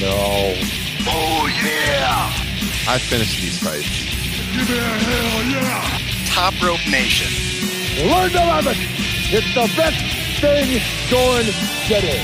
No. Oh yeah! I finished these fights. Give me a hell yeah! Top Rope Nation. Learn to love it. It's the best thing going today.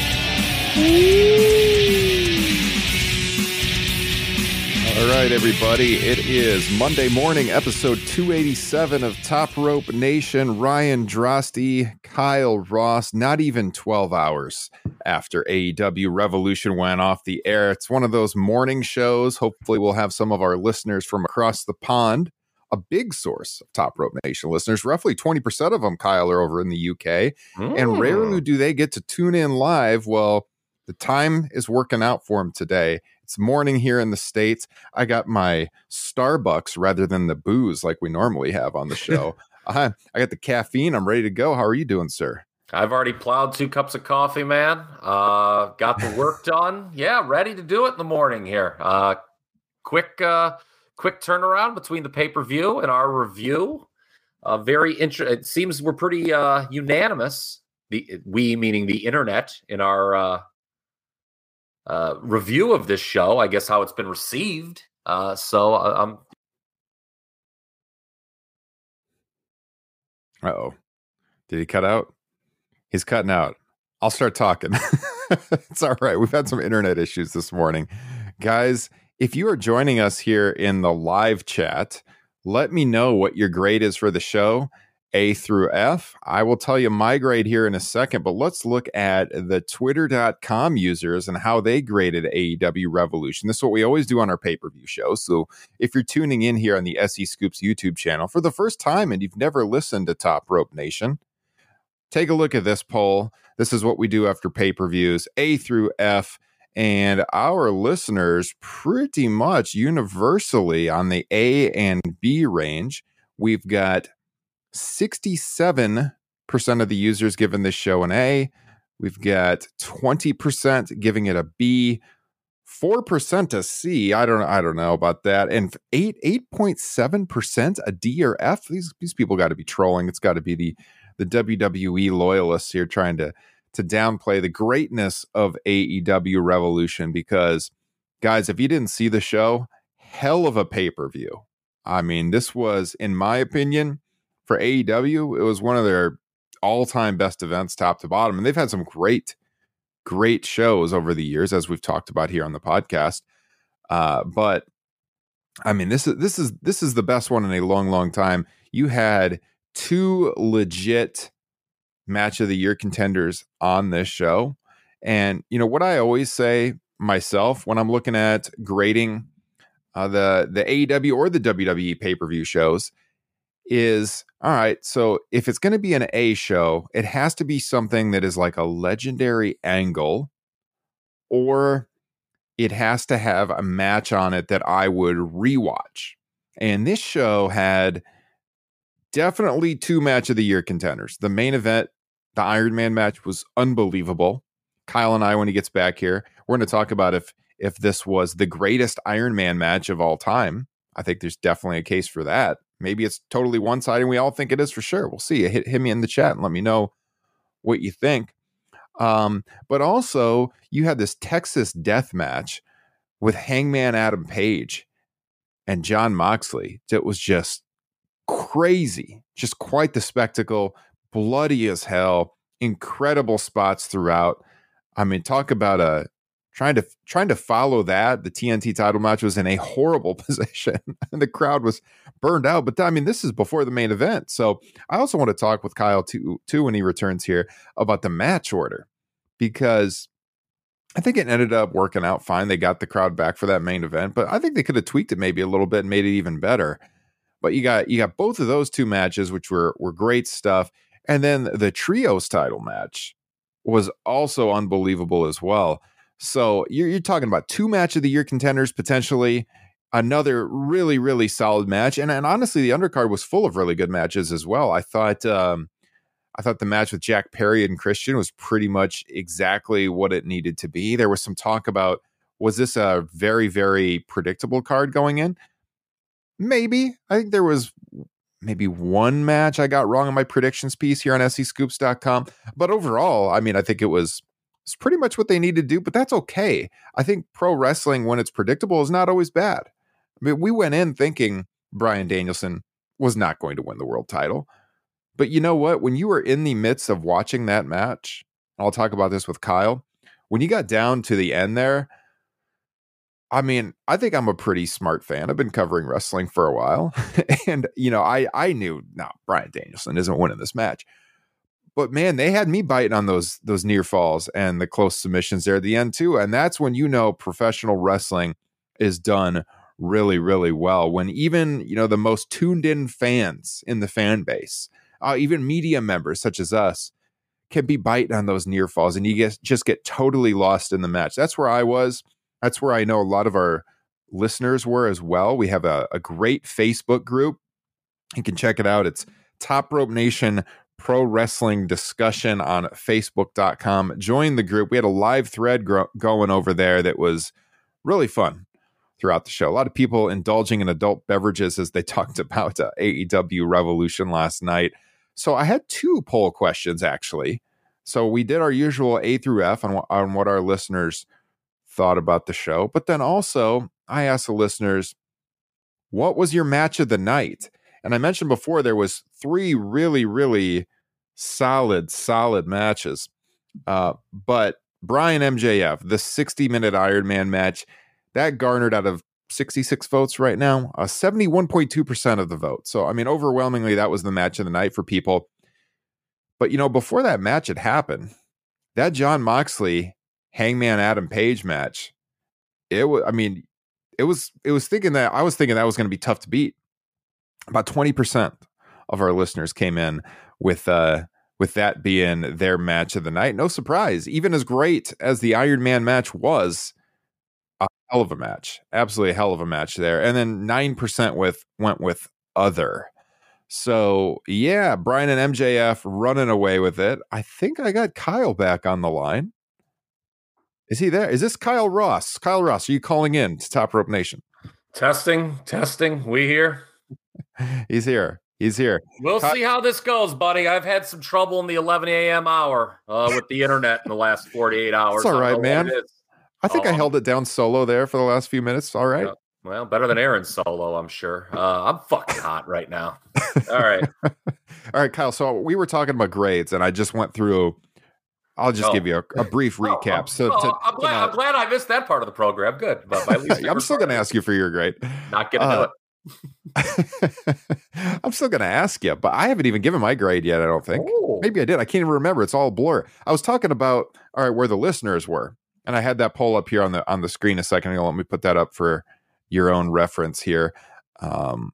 All right, everybody. It is Monday morning, episode 287 of Top Rope Nation. Ryan Droste, Kyle Ross, not even 12 hours after AEW Revolution went off the air. It's one of those morning shows. Hopefully, we'll have some of our listeners from across the pond. A big source of Top Rope Nation listeners. Roughly 20% of them, Kyle, are over in the UK. And rarely hmm. do they get to tune in live. Well, the time is working out for them today. It's morning here in the States. I got my Starbucks rather than the booze like we normally have on the show. I, I got the caffeine. I'm ready to go. How are you doing, sir? I've already plowed two cups of coffee, man. Uh, got the work done. Yeah, ready to do it in the morning here. Uh, quick, uh, quick turnaround between the pay per view and our review. Uh, very interesting. It seems we're pretty uh, unanimous. The we meaning the internet in our uh, uh, review of this show. I guess how it's been received. Uh, so I- I'm Uh oh. Did he cut out? He's cutting out. I'll start talking. it's all right. We've had some internet issues this morning. Guys, if you are joining us here in the live chat, let me know what your grade is for the show, A through F. I will tell you my grade here in a second, but let's look at the twitter.com users and how they graded AEW Revolution. This is what we always do on our pay per view show. So if you're tuning in here on the SE Scoops YouTube channel for the first time and you've never listened to Top Rope Nation, take a look at this poll. This is what we do after pay per views, A through F. And our listeners, pretty much universally on the A and B range, we've got 67% of the users giving this show an A. We've got 20% giving it a B, 4% a C. I don't I don't know about that. And 8 8.7% a D or F. These these people got to be trolling. It's got to be the the WWE loyalists here trying to to downplay the greatness of AEW Revolution because guys, if you didn't see the show, hell of a pay-per-view. I mean, this was in my opinion for AEW, it was one of their all-time best events top to bottom and they've had some great great shows over the years as we've talked about here on the podcast. Uh, but I mean, this is this is this is the best one in a long, long time. You had two legit match of the year contenders on this show. And you know what I always say myself when I'm looking at grading uh, the the AEW or the WWE pay per view shows is all right. So if it's going to be an A show, it has to be something that is like a legendary angle, or it has to have a match on it that I would rewatch. And this show had definitely two match of the year contenders. The main event, the Iron Man match, was unbelievable. Kyle and I, when he gets back here, we're going to talk about if if this was the greatest Iron Man match of all time. I think there's definitely a case for that. Maybe it's totally one sided. We all think it is for sure. We'll see. Hit, hit me in the chat and let me know what you think. Um, but also, you had this Texas death match with Hangman Adam Page and Jon Moxley that was just crazy, just quite the spectacle, bloody as hell, incredible spots throughout. I mean, talk about a trying to trying to follow that. The TNT title match was in a horrible position, and the crowd was burned out. But I mean, this is before the main event, so I also want to talk with Kyle too, too when he returns here about the match order because I think it ended up working out fine. They got the crowd back for that main event, but I think they could have tweaked it maybe a little bit and made it even better. But you got you got both of those two matches, which were were great stuff, and then the trios title match was also unbelievable as well. So you're, you're talking about two match of the year contenders potentially, another really really solid match, and and honestly, the undercard was full of really good matches as well. I thought. Um, I thought the match with Jack Perry and Christian was pretty much exactly what it needed to be. There was some talk about was this a very, very predictable card going in? Maybe. I think there was maybe one match I got wrong in my predictions piece here on SEScoops.com. But overall, I mean, I think it was It's pretty much what they need to do, but that's okay. I think pro wrestling, when it's predictable, is not always bad. I mean, we went in thinking Bryan Danielson was not going to win the world title. But you know what? When you were in the midst of watching that match, I'll talk about this with Kyle. When you got down to the end there, I mean, I think I'm a pretty smart fan. I've been covering wrestling for a while. and, you know, I I knew no, Bryan Danielson isn't winning this match. But man, they had me biting on those those near falls and the close submissions there at the end too. And that's when you know professional wrestling is done really, really well. When even, you know, the most tuned in fans in the fan base, uh, even media members such as us, can be biting on those near falls and you get, just get totally lost in the match. That's where I was. That's where I know a lot of our listeners were as well. We have a, a great Facebook group. You can check it out. It's Top Rope Nation Pro Wrestling Discussion on Facebook.com. Join the group. We had a live thread gro- going over there that was really fun throughout the show. A lot of people indulging in adult beverages as they talked about uh, AEW Revolution last night. So I had two poll questions actually. So we did our usual A through F on, on what our listeners thought about the show, but then also I asked the listeners, what was your match of the night? And I mentioned before there was three really, really solid, solid matches. Uh, but Bryan MJF, the 60 minute Iron Man match, that garnered out of 66 votes right now, uh, 71.2% of the vote. So, I mean, overwhelmingly, that was the match of the night for people. But, you know, before that match had happened, that Jon Moxley Hangman Adam Page match, it was, I mean, it was, it was thinking that, I was thinking that was going to be tough to beat. About 20% of our listeners came in with, uh, with that being their match of the night. No surprise, even as great as the Iron Man match was, a hell of a match. Absolutely a hell of a match there. And then 9% with went with other. So yeah, Bryan and MJF running away with it. I think I got Kyle back on the line. Is he there? Is this Kyle Ross? Kyle Ross, are you calling in to Top Rope Nation? Testing, testing. We here? He's here. He's here. We'll see how this goes, buddy. I've had some trouble in the 11 a.m. hour uh, with the internet in the last 48 hours. It's all right, man. I think I um, held it down solo there for the last few minutes. All right. Yeah. Well, better than Aaron solo, I'm sure. Uh, I'm fucking hot right now. All right. All right, Kyle. So we were talking about grades, and I just went through. I'll just oh. give you a, a brief oh, recap. so to, I'm, glad, I'm, glad, I missed that part of the program. Good, but at least I'm still going to ask you for your grade. Not going to uh, do it. I'm still going to ask you, but I haven't even given my grade yet. I don't think. Oh. Maybe I did. I can't even remember. It's all blur. I was talking about all right where the listeners were and I had that poll up here on the on the screen a second ago. Let me put that up for your own reference here. Um,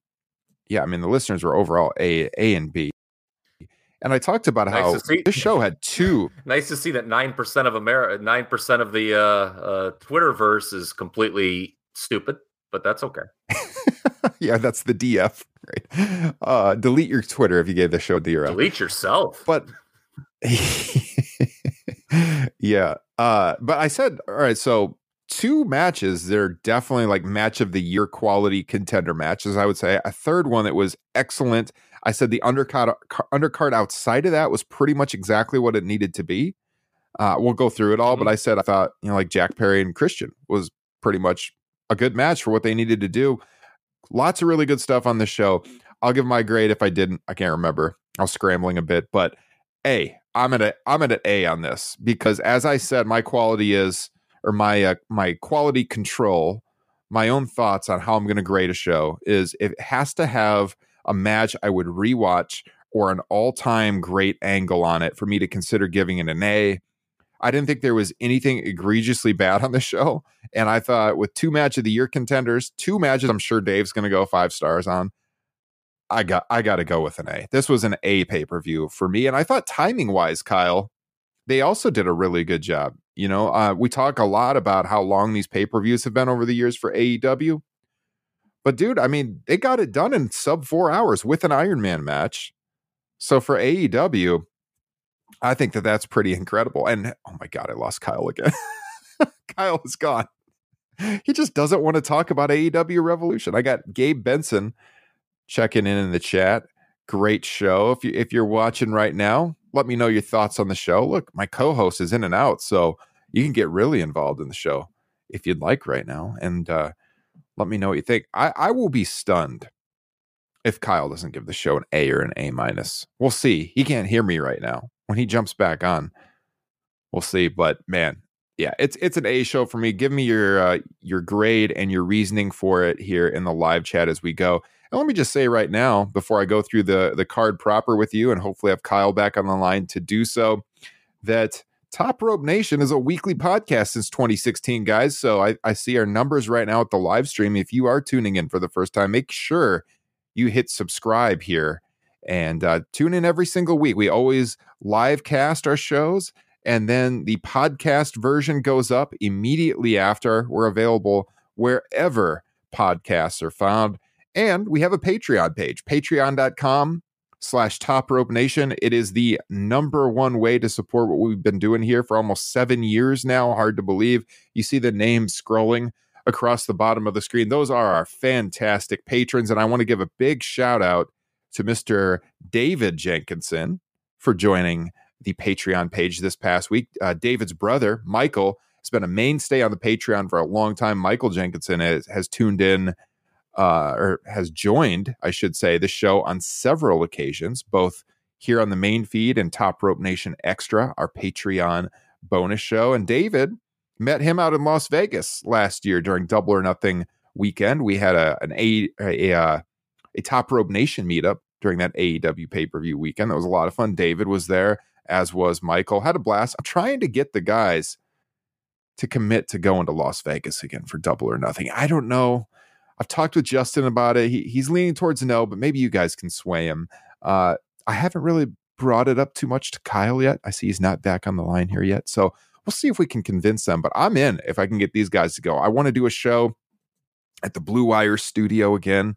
yeah, I mean the listeners were overall A A and B. And I talked about nice how this show had two. nice to see that nine percent of America, nine percent of the uh, uh, Twitterverse is completely stupid, but that's okay. yeah, that's the DF. Right. Uh, delete your Twitter if you gave the show DRF. Delete yourself. But yeah. Uh, but I said, all right, so two matches, they're definitely like match of the year quality contender matches, I would say. A third one that was excellent. I said the undercard undercard outside of that was pretty much exactly what it needed to be. Uh, we'll go through it all, mm-hmm. but I said I thought, you know, like Jack Perry and Christian was pretty much a good match for what they needed to do. Lots of really good stuff on the show. I'll give my grade if I didn't. I can't remember. I was scrambling a bit, but A, I'm at a I'm at an A on this because as I said, my quality is or my uh, my quality control, my own thoughts on how I'm going to grade a show is it has to have a match I would rewatch or an all time great angle on it for me to consider giving it an A. I didn't think there was anything egregiously bad on the show. And I thought with two match of the year contenders, two matches I'm sure Dave's going to go five stars on. I got I got to go with an A. This was an A pay per view for me, and I thought timing wise, Kyle, they also did a really good job. You know, uh, we talk a lot about how long these pay per views have been over the years for AEW, but dude, I mean, they got it done in sub four hours with an Iron Man match. So for AEW, I think that that's pretty incredible. And oh my god, I lost Kyle again. Kyle is gone. He just doesn't want to talk about AEW Revolution. I got Gabe Benson checking in in the chat. Great show. If you if you're watching right now, let me know your thoughts on the show. Look, my co-host is in and out, so you can get really involved in the show if you'd like right now. And uh, let me know what you think. I, I will be stunned if Kyle doesn't give the show an A or an A minus. We'll see. He can't hear me right now. When he jumps back on, we'll see. But man, yeah, it's it's an A show for me. Give me your uh, your grade and your reasoning for it here in the live chat as we go. And let me just say right now, before I go through the the card proper with you, and hopefully have Kyle back on the line to do so, that Top Rope Nation is a weekly podcast since 2016, guys. So I, I see our numbers right now at the live stream. If you are tuning in for the first time, make sure you hit subscribe here and uh, tune in every single week. We always live cast our shows, and then the podcast version goes up immediately after. We're available wherever podcasts are found. And we have a Patreon page, patreon.com slash top rope nation. It is the number one way to support what we've been doing here for almost seven years now. Hard to believe. You see the names scrolling across the bottom of the screen. Those are our fantastic patrons. And I want to give a big shout out to Mr. David Jenkinson for joining the Patreon page this past week. Uh, David's brother, Michael, has been a mainstay on the Patreon for a long time. Michael Jenkinson has, has tuned in uh, or has joined, I should say, the show on several occasions, both here on the main feed and Top Rope Nation Extra, our Patreon bonus show. And David met him out in Las Vegas last year during Double or Nothing weekend. We had a an a a, a, uh, a Top Rope Nation meetup during that AEW pay per view weekend. That was a lot of fun. David was there, as was Michael. Had a blast. I'm trying to get the guys to commit to going to Las Vegas again for Double or Nothing. I don't know I've talked with Justin about it. He, he's leaning towards no, but maybe you guys can sway him. Uh, I haven't really brought it up too much to Kyle yet. I see he's not back on the line here yet. So we'll see if we can convince them. But I'm in if I can get these guys to go. I want to do a show at the Blue Wire studio again.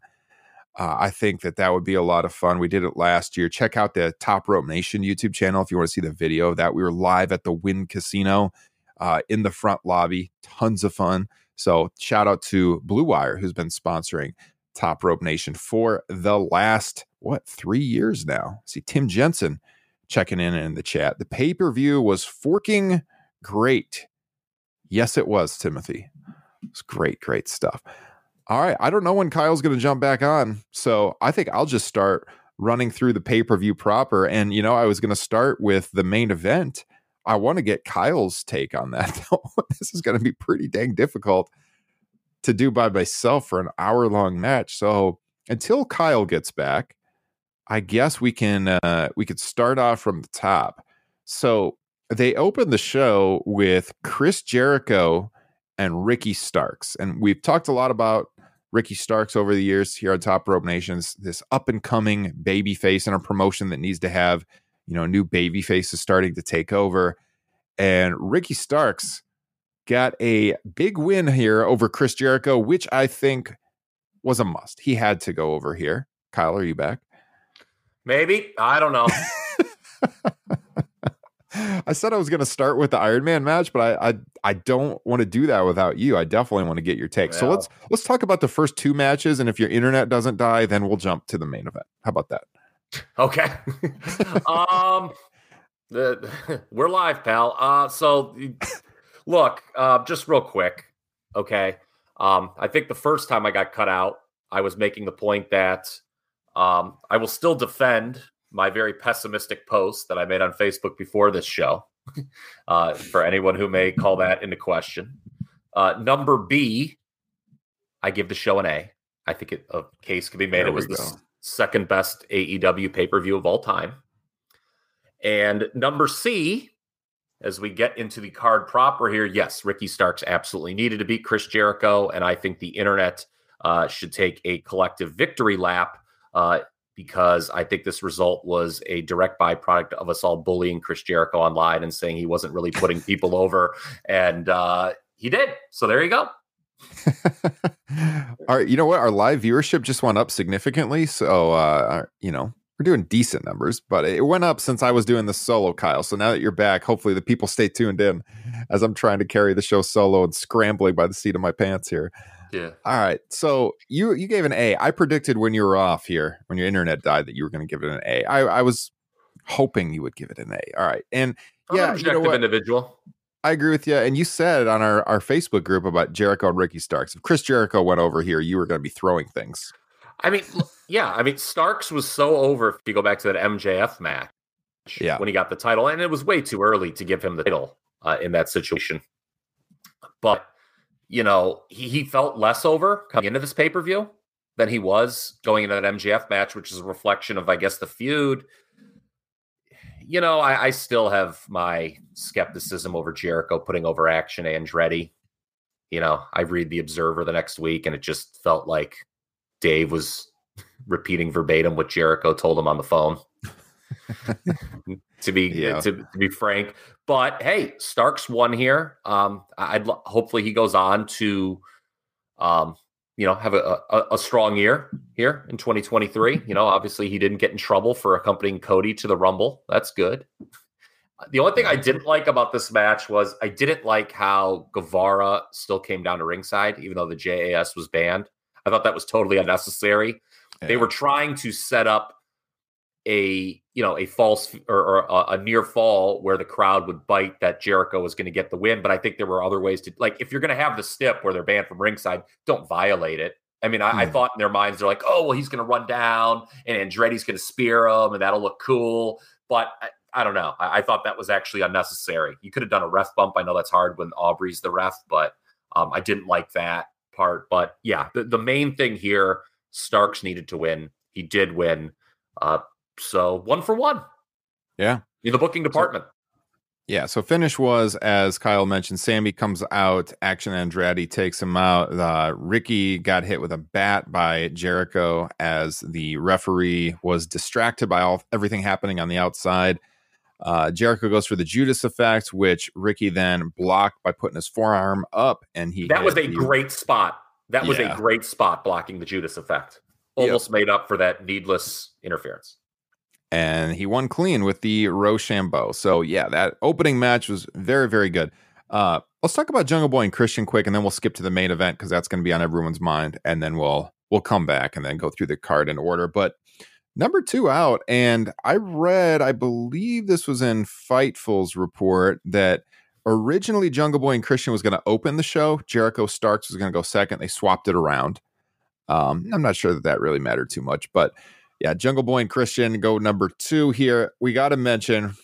Uh, I think that that would be a lot of fun. We did it last year. Check out the Top Rope Nation YouTube channel if you want to see the video of that. We were live at the Wynn Casino uh, in the front lobby. Tons of fun. So shout out to Blue Wire, who's been sponsoring Top Rope Nation for the last, what, three years now. See, Tim Jensen checking in in the chat. The pay per view was forking great. Yes, it was, Timothy. It's great, great stuff. All right. I don't know when Kyle's going to jump back on. So I think I'll just start running through the pay per view proper. And, you know, I was going to start with the main event I want to get Kyle's take on that. this is going to be pretty dang difficult to do by myself for an hour long match. So until Kyle gets back, I guess we can uh, we could start off from the top. So they opened the show with Chris Jericho and Ricky Starks, and we've talked a lot about Ricky Starks over the years here on Top Rope Nations. This up and coming baby face in a promotion that needs to have you know, new baby faces starting to take over. And Ricky Starks got a big win here over Chris Jericho, which I think was a must. He had to go over here. Kyle, are you back? Maybe. I don't know. I said I was going to start with the Iron Man match, but I I, I don't want to do that without you. I definitely want to get your take. So let's let's talk about the first two matches, and if your internet doesn't die, then we'll jump to the main event. How about that? Okay. um, the, we're live, pal. Uh, so look, uh, just real quick. Okay. Um, I think the first time I got cut out, I was making the point that um, I will still defend my very pessimistic post that I made on Facebook before this show. uh, for anyone who may call that into question. Uh, number B, I give the show an A. I think it, a case could be made. There it was the, second best AEW pay per view of all time. And number C, as we get into the card proper here, yes, Ricky Starks absolutely needed to beat Chris Jericho. And I think the internet uh, should take a collective victory lap uh, because I think this result was a direct byproduct of us all bullying Chris Jericho online and saying he wasn't really putting people over. And uh, he did. So there you go. our, you know what? Our live viewership just went up significantly. So, uh, you know, we're doing decent numbers, but it went up since I was doing the solo, Kyle. So now that you're back, hopefully the people stay tuned in as I'm trying to carry the show solo and scrambling by the seat of my pants here. Yeah. All right. So you you gave an A. I predicted when you were off here, when your internet died, that you were going to give it an A. I, I was hoping you would give it an A. All right. And I'm yeah, an objective you know individual. I agree with you. And you said on our, our Facebook group about Jericho and Ricky Starks. If Chris Jericho went over here, you were going to be throwing things. I mean, yeah. I mean, Starks was so over. If you go back to that MJF match, yeah. when he got the title, and it was way too early to give him the title uh, in that situation. But you know, he, he felt less over coming into this pay per view than he was going into that MJF match, which is a reflection of, I guess, the feud. You know, I, I still have my skepticism over Jericho putting over Action Andretti. You know, I read the Observer the next week, and it just felt like Dave was repeating verbatim what Jericho told him on the phone. to be yeah. to, to, be frank, but hey, Starks won here. Um, I'd hopefully he goes on to, um, you know, have a, a, a strong year here in 2023. You know, obviously he didn't get in trouble for accompanying Cody to the Rumble. That's good. The only thing I didn't like about this match was I didn't like how Guevara still came down to ringside, even though the JAS was banned. I thought that was totally unnecessary. Yeah. They were trying to set up a you know a false or, or a, a, near fall where the crowd would bite that Jericho was going to get the win. But I think there were other ways to like if you're going to have the stip where they're banned from ringside, don't violate it. I mean, I, mm. I hmm. thought in their minds they're like, oh well, he's going to run down and Andretti's going to spear him, and that'll look cool. But I, I don't know. I, I, thought that was actually unnecessary. You could have done a ref bump. I know that's hard when Aubrey's the ref, but um, I didn't like that part. But yeah, the, the main thing here, Starks needed to win. He did win. Uh, so one for one. Yeah. In the booking department. So, yeah. So finish was, as Kyle mentioned, Sammy comes out, Action Andretti takes him out. Uh, Ricky got hit with a bat by Jericho as the referee was distracted by all everything happening on the outside. Uh, Jericho goes for the Judas effect, which Ricky then blocked by putting his forearm up, and he that was a the, great spot. That was a great spot blocking the Judas effect. Almost yep. made up for that needless interference and he won clean with the Roshambo. So yeah, that opening match was very very good. Uh, let's talk about Jungle Boy and Christian quick, and then we'll skip to the main event because that's going to be on everyone's mind, and then we'll we'll come back and then go through the card in order. But number two out, and I read, I believe this was in Fightful's report that originally Jungle Boy and Christian was going to open the show. Jericho Starks was going to go second. They swapped it around. Um, I'm not sure that that really mattered too much, but yeah, Jungle Boy and Christian go number two here. We got to mention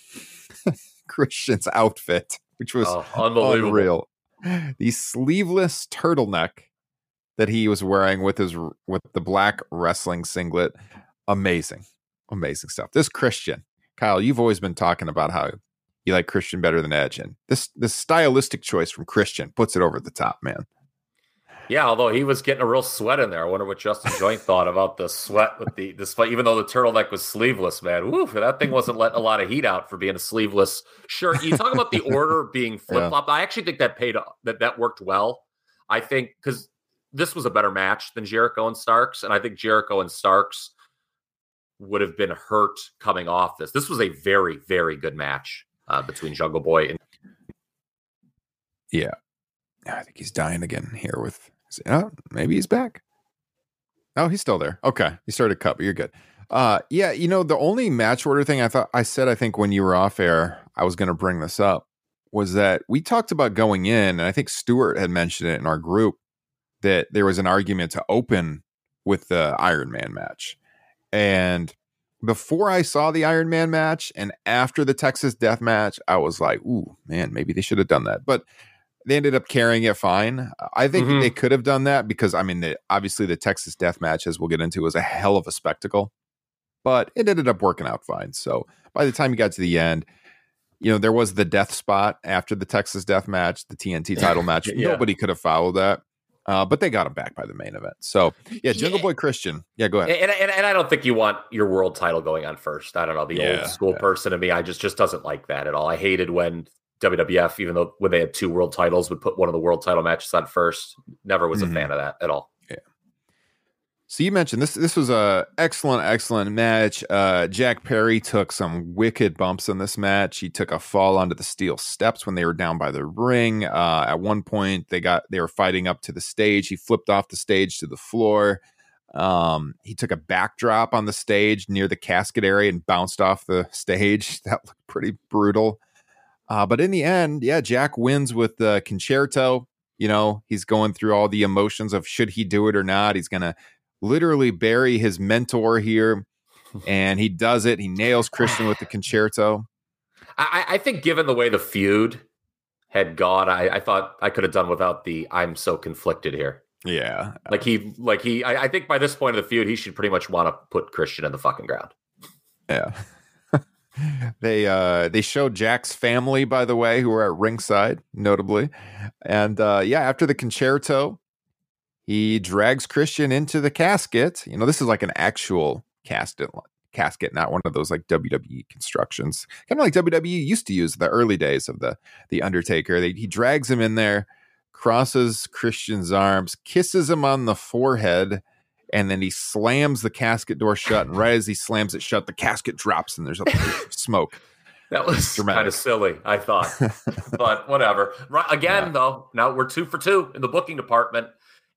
Christian's outfit, which was oh, unreal. The sleeveless turtleneck that he was wearing with his with the black wrestling singlet, amazing, amazing stuff. This Christian, Kyle, you've always been talking about how you like Christian better than Edge, and this this stylistic choice from Christian puts it over the top, man. Yeah, although he was getting a real sweat in there. I wonder what Justin Joint thought about the sweat with the despite even though the turtleneck was sleeveless, man. Woo, that thing wasn't letting a lot of heat out for being a sleeveless shirt. You talk about the order being flip flop. Yeah. I actually think that paid that that worked well. I think because this was a better match than Jericho and Starks, and I think Jericho and Starks would have been hurt coming off this. This was a very, very good match uh, between Jungle Boy and. Yeah, I think he's dying again here with oh, maybe he's back. Oh, he's still there. Okay. He started cut, but you're good. Uh, yeah, you know, the only match order thing I thought I said, I think when you were off air, I was going to bring this up was that we talked about going in, and I think Stuart had mentioned it in our group that there was an argument to open with the Iron Man match. And before I saw the Iron Man match and after the Texas Death match, I was like, ooh, man, maybe they should have done that. But they ended up carrying it fine. I think mm-hmm. they could have done that because I mean, the, obviously the Texas Death Match, as we'll get into, was a hell of a spectacle, but it ended up working out fine. So by the time you got to the end, you know there was the death spot after the Texas Death Match, the TNT title match. yeah. Nobody could have followed that. Uh, but they got him back by the main event. So yeah, Jungle yeah. Boy Christian. Yeah, go ahead. And, and, and, I don't think you want your world title going on first. I don't know the yeah, old school yeah. person in me. I just just doesn't like that at all. I hated when WWF, even though when they had two world titles, would put one of the world title matches on first. Never was mm-hmm. a fan of that at all. Yeah. So you mentioned this. This was a excellent, excellent match. Uh, Jack Perry took some wicked bumps in this match. He took a fall onto the steel steps when they were down by the ring. Uh, at one point, they got they were fighting up to the stage. He flipped off the stage to the floor. Um, he took a backdrop on the stage near the casket area and bounced off the stage. That looked pretty brutal. Uh, but in the end, yeah, Jack wins with the concerto. You know, he's going through all the emotions of should he do it or not. He's going to literally bury his mentor here, and he does it. He nails Christian with the concerto. I, I think, given the way the feud had gone, I, I thought I could have done without the "I'm so conflicted" here. Yeah, like he, like he. I, I think by this point of the feud, he should pretty much want to put Christian in the fucking ground. Yeah. They uh they showed Jack's family, by the way, who were at ringside, notably. And uh yeah, after the concerto, he drags Christian into the casket. You know, this is like an actual casket casket, not one of those like WWE constructions. Kind of like WWE used to use the early days of the the Undertaker. They, he drags him in there, crosses Christian's arms, kisses him on the forehead, and then he slams the casket door shut. And right as he slams it shut, the casket drops and there's a smoke. That was kind of silly, I thought, but whatever. Right, again, yeah. though, now we're two for two in the booking department,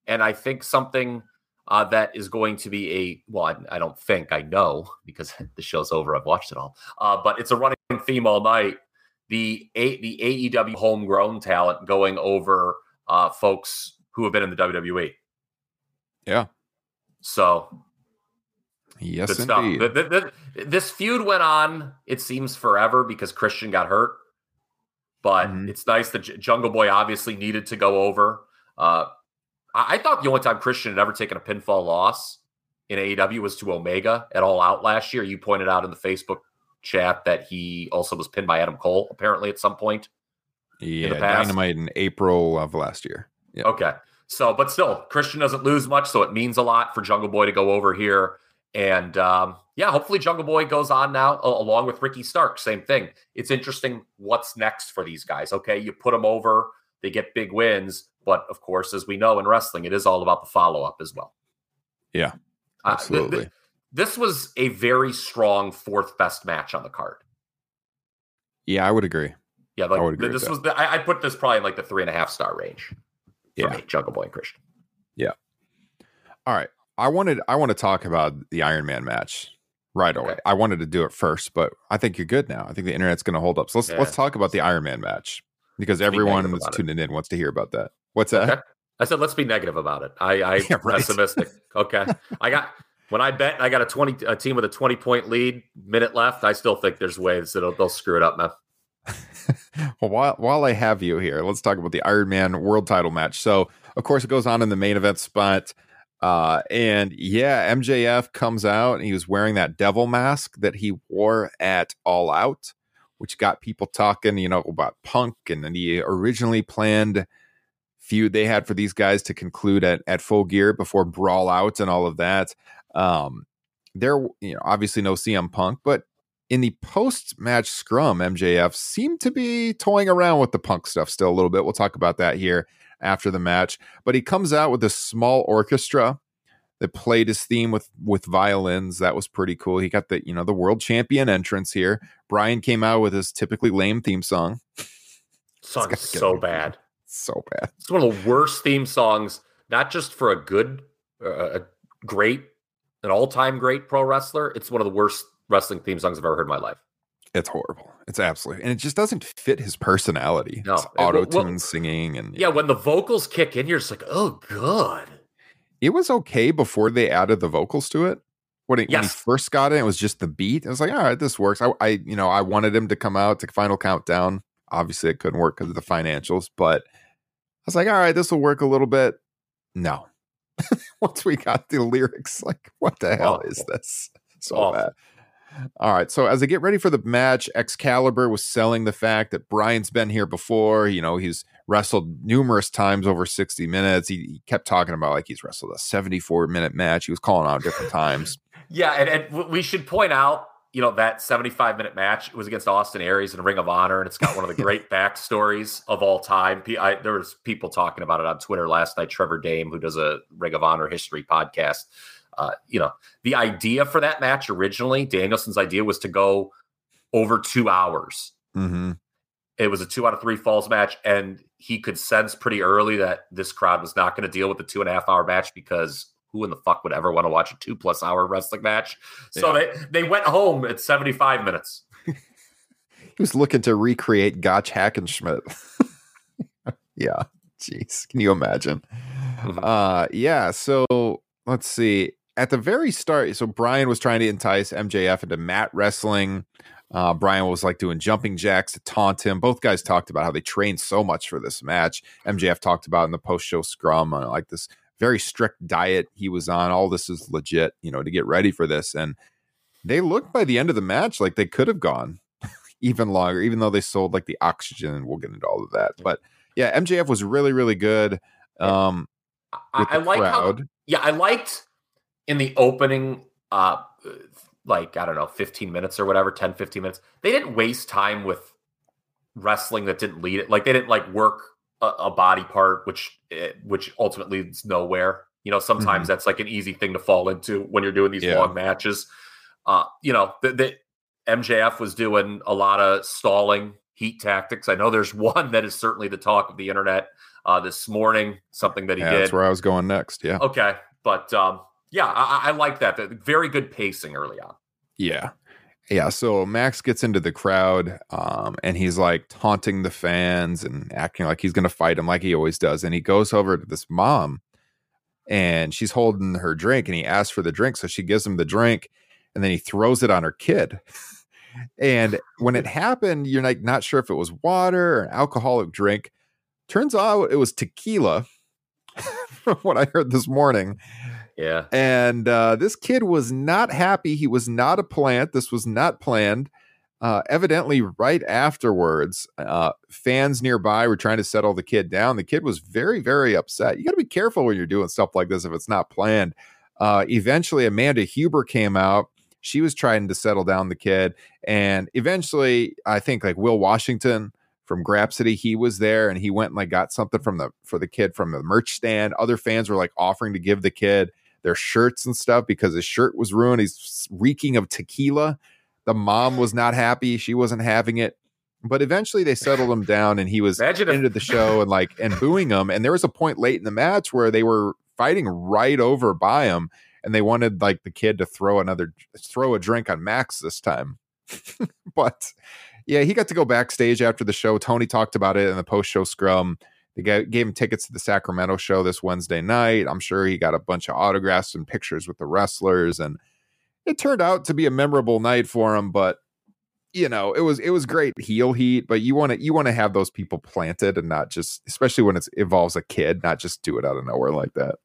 and I think something uh, that is going to be a well, I, I, don't think I know because the show's over. I've watched it all, uh, but it's a running theme all night. The a, the AEW homegrown talent going over uh, folks who have been in the WWE. Yeah, so, yes, indeed. The, the, the, this feud went on. It seems forever because Christian got hurt, but mm-hmm. it's nice that Jungle Boy obviously needed to go over. Uh, I, I thought the only time Christian had ever taken a pinfall loss in AEW was to Omega at All Out last year. You pointed out in the Facebook chat that he also was pinned by Adam Cole apparently at some point. Yeah, Dynamite in April of last year. Yeah. Okay. So, but still, Christian doesn't lose much, so it means a lot for Jungle Boy to go over here. And um, yeah, hopefully Jungle Boy goes on now, uh, along with Ricky Stark. Same thing. It's interesting what's next for these guys. Okay, you put them over, they get big wins, but of course, as we know in wrestling, it is all about the follow up as well. Yeah, absolutely. Uh, th- th- this was a very strong fourth best match on the card. Yeah, I would agree. Yeah, like this was the, I, I put this probably in like the three and a half star range yeah. me, Jungle Boy and Christian. Yeah. All right. I wanted I want to talk about the Iron Man match right away. I wanted to do it first, but I think you're good now. I think the internet's going to hold up. So let's yeah. let's talk about the Iron Man match because everyone that's tuning in wants to hear about that. What's that? Okay. I said let's be negative about it. I I yeah, right. pessimistic. Okay. I got when I bet I got a 20 a team with a 20 point lead, minute left, I still think there's ways that they'll screw it up, man. well, while, while I have you here, let's talk about the Iron Man World Title match. So, of course, it goes on in the main event spot. Uh, and yeah, MJF comes out and he was wearing that devil mask that he wore at All Out, which got people talking, you know, about Punk and the originally planned feud they had for these guys to conclude at, at full gear before Brawl Out and all of that. Um, there, you know, obviously no CM Punk, but in the post match scrum, MJF seemed to be toying around with the punk stuff still a little bit. We'll talk about that here after the match. But he comes out with a small orchestra that played his theme with with violins. That was pretty cool. He got the you know the world champion entrance here. Bryan came out with his typically lame theme song. Song so bad, so bad. It's one of the worst theme songs. Not just for a good, uh, a great, an all time great pro wrestler. It's one of the worst wrestling theme songs I've ever heard in my life. It's horrible. It's absolutely, and it just doesn't fit his personality. No, auto tune well, singing, and yeah, when the vocals kick in, you're just like, oh god. It was okay before they added the vocals to it. When he, yes. when he first got it, it was just the beat. I was like, all right, this works. I, I, you know, I wanted him to come out to Final Countdown. Obviously, it couldn't work because of the financials, but I was like, all right, this will work a little bit. No, once we got the lyrics, like, what the hell is this? So oh. bad. All right. So as they get ready for the match, Excalibur was selling the fact that Bryan's been here before. You know, he's wrestled numerous times over 60 minutes. He, he kept talking about like he's wrestled a 74 minute match. He was calling out different times. yeah. And, and we should point out, you know, that 75 minute match was against Austin Aries in Ring of Honor. And it's got one of the great backstories of all time. I, there was people talking about it on Twitter last night. Trevor Dame, who does a Ring of Honor history podcast, uh, you know, the idea for that match originally, Danielson's idea was to go over two hours. Mm-hmm. It was a two out of three falls match, and he could sense pretty early that this crowd was not going to deal with the two and a half hour match because who in the fuck would ever want to watch a two plus hour wrestling match? So yeah. they they went home at seventy five minutes. he was looking to recreate Gotch Hackenschmidt. yeah, jeez, can you imagine? Mhm. Uh, yeah. So let's see. At the very start, so Bryan was trying to entice MJF into mat wrestling. Uh, Bryan was like doing jumping jacks to taunt him. Both guys talked about how they trained so much for this match. MJF talked about in the post show scrum, uh, like this very strict diet he was on. All this is legit, you know, to get ready for this. And they looked by the end of the match like they could have gone even longer, even though they sold like the oxygen. And we'll get into all of that. But yeah, MJF was really, really good. Um, I, I like how yeah, I liked in the opening uh like I don't know, 15 minutes or whatever, 10 15 minutes. They didn't waste time with wrestling that didn't lead it. Like they didn't like work a, a body part which eh, which ultimately leads nowhere. You know, sometimes that's like an easy thing to fall into when you're doing these Yeah. long matches. Uh, you know, the, the MJF was doing a lot of stalling heat tactics. I know there's one that is certainly the talk of the internet uh, this morning, something that he yeah, did. that's where I was going next. Yeah. Okay, but um, yeah, I, I like that. The- Very good pacing early on. Yeah. Yeah. So Max gets into the crowd um, and he's like taunting the fans and acting like he's going to fight him like he always does. And he goes over to this mom and she's holding her drink and he asks for the drink. So she gives him the drink and then he throws it on her kid. and when it happened, you're like not sure if it was water or an alcoholic drink. Turns out it was tequila from what I heard this morning. Yeah, And uh, this kid was not happy. He was not a plant. This was not planned. Uh, evidently, right afterwards, uh, fans nearby were trying to settle the kid down. The kid was very, very upset. You got to be careful when you're doing stuff like this if it's not planned. Uh, eventually, Amanda Huber came out. She was trying to settle down the kid. And eventually, I think like Will Washington from Grapsody, he was there and he went and like got something from the for the kid from the merch stand. Other fans were like offering to give the kid their shirts and stuff because his shirt was ruined. He's reeking of tequila. The mom was not happy; she wasn't having it. But eventually, they settled him down, and he was Imagine if- into the show and like and booing him. And there was a point late in the match where they were fighting right over by him, and they wanted like the kid to throw another throw a drink on Max this time. but yeah, he got to go backstage after the show. Tony talked about it in the post show scrum. They gave him tickets to the Sacramento show this Wednesday night. I'm sure he got a bunch of autographs and pictures with the wrestlers, and it turned out to be a memorable night for him. But you know, it was it was great heel heat. But you want to you want to have those people planted and not just, especially when it involves a kid, not just do it out of nowhere like that.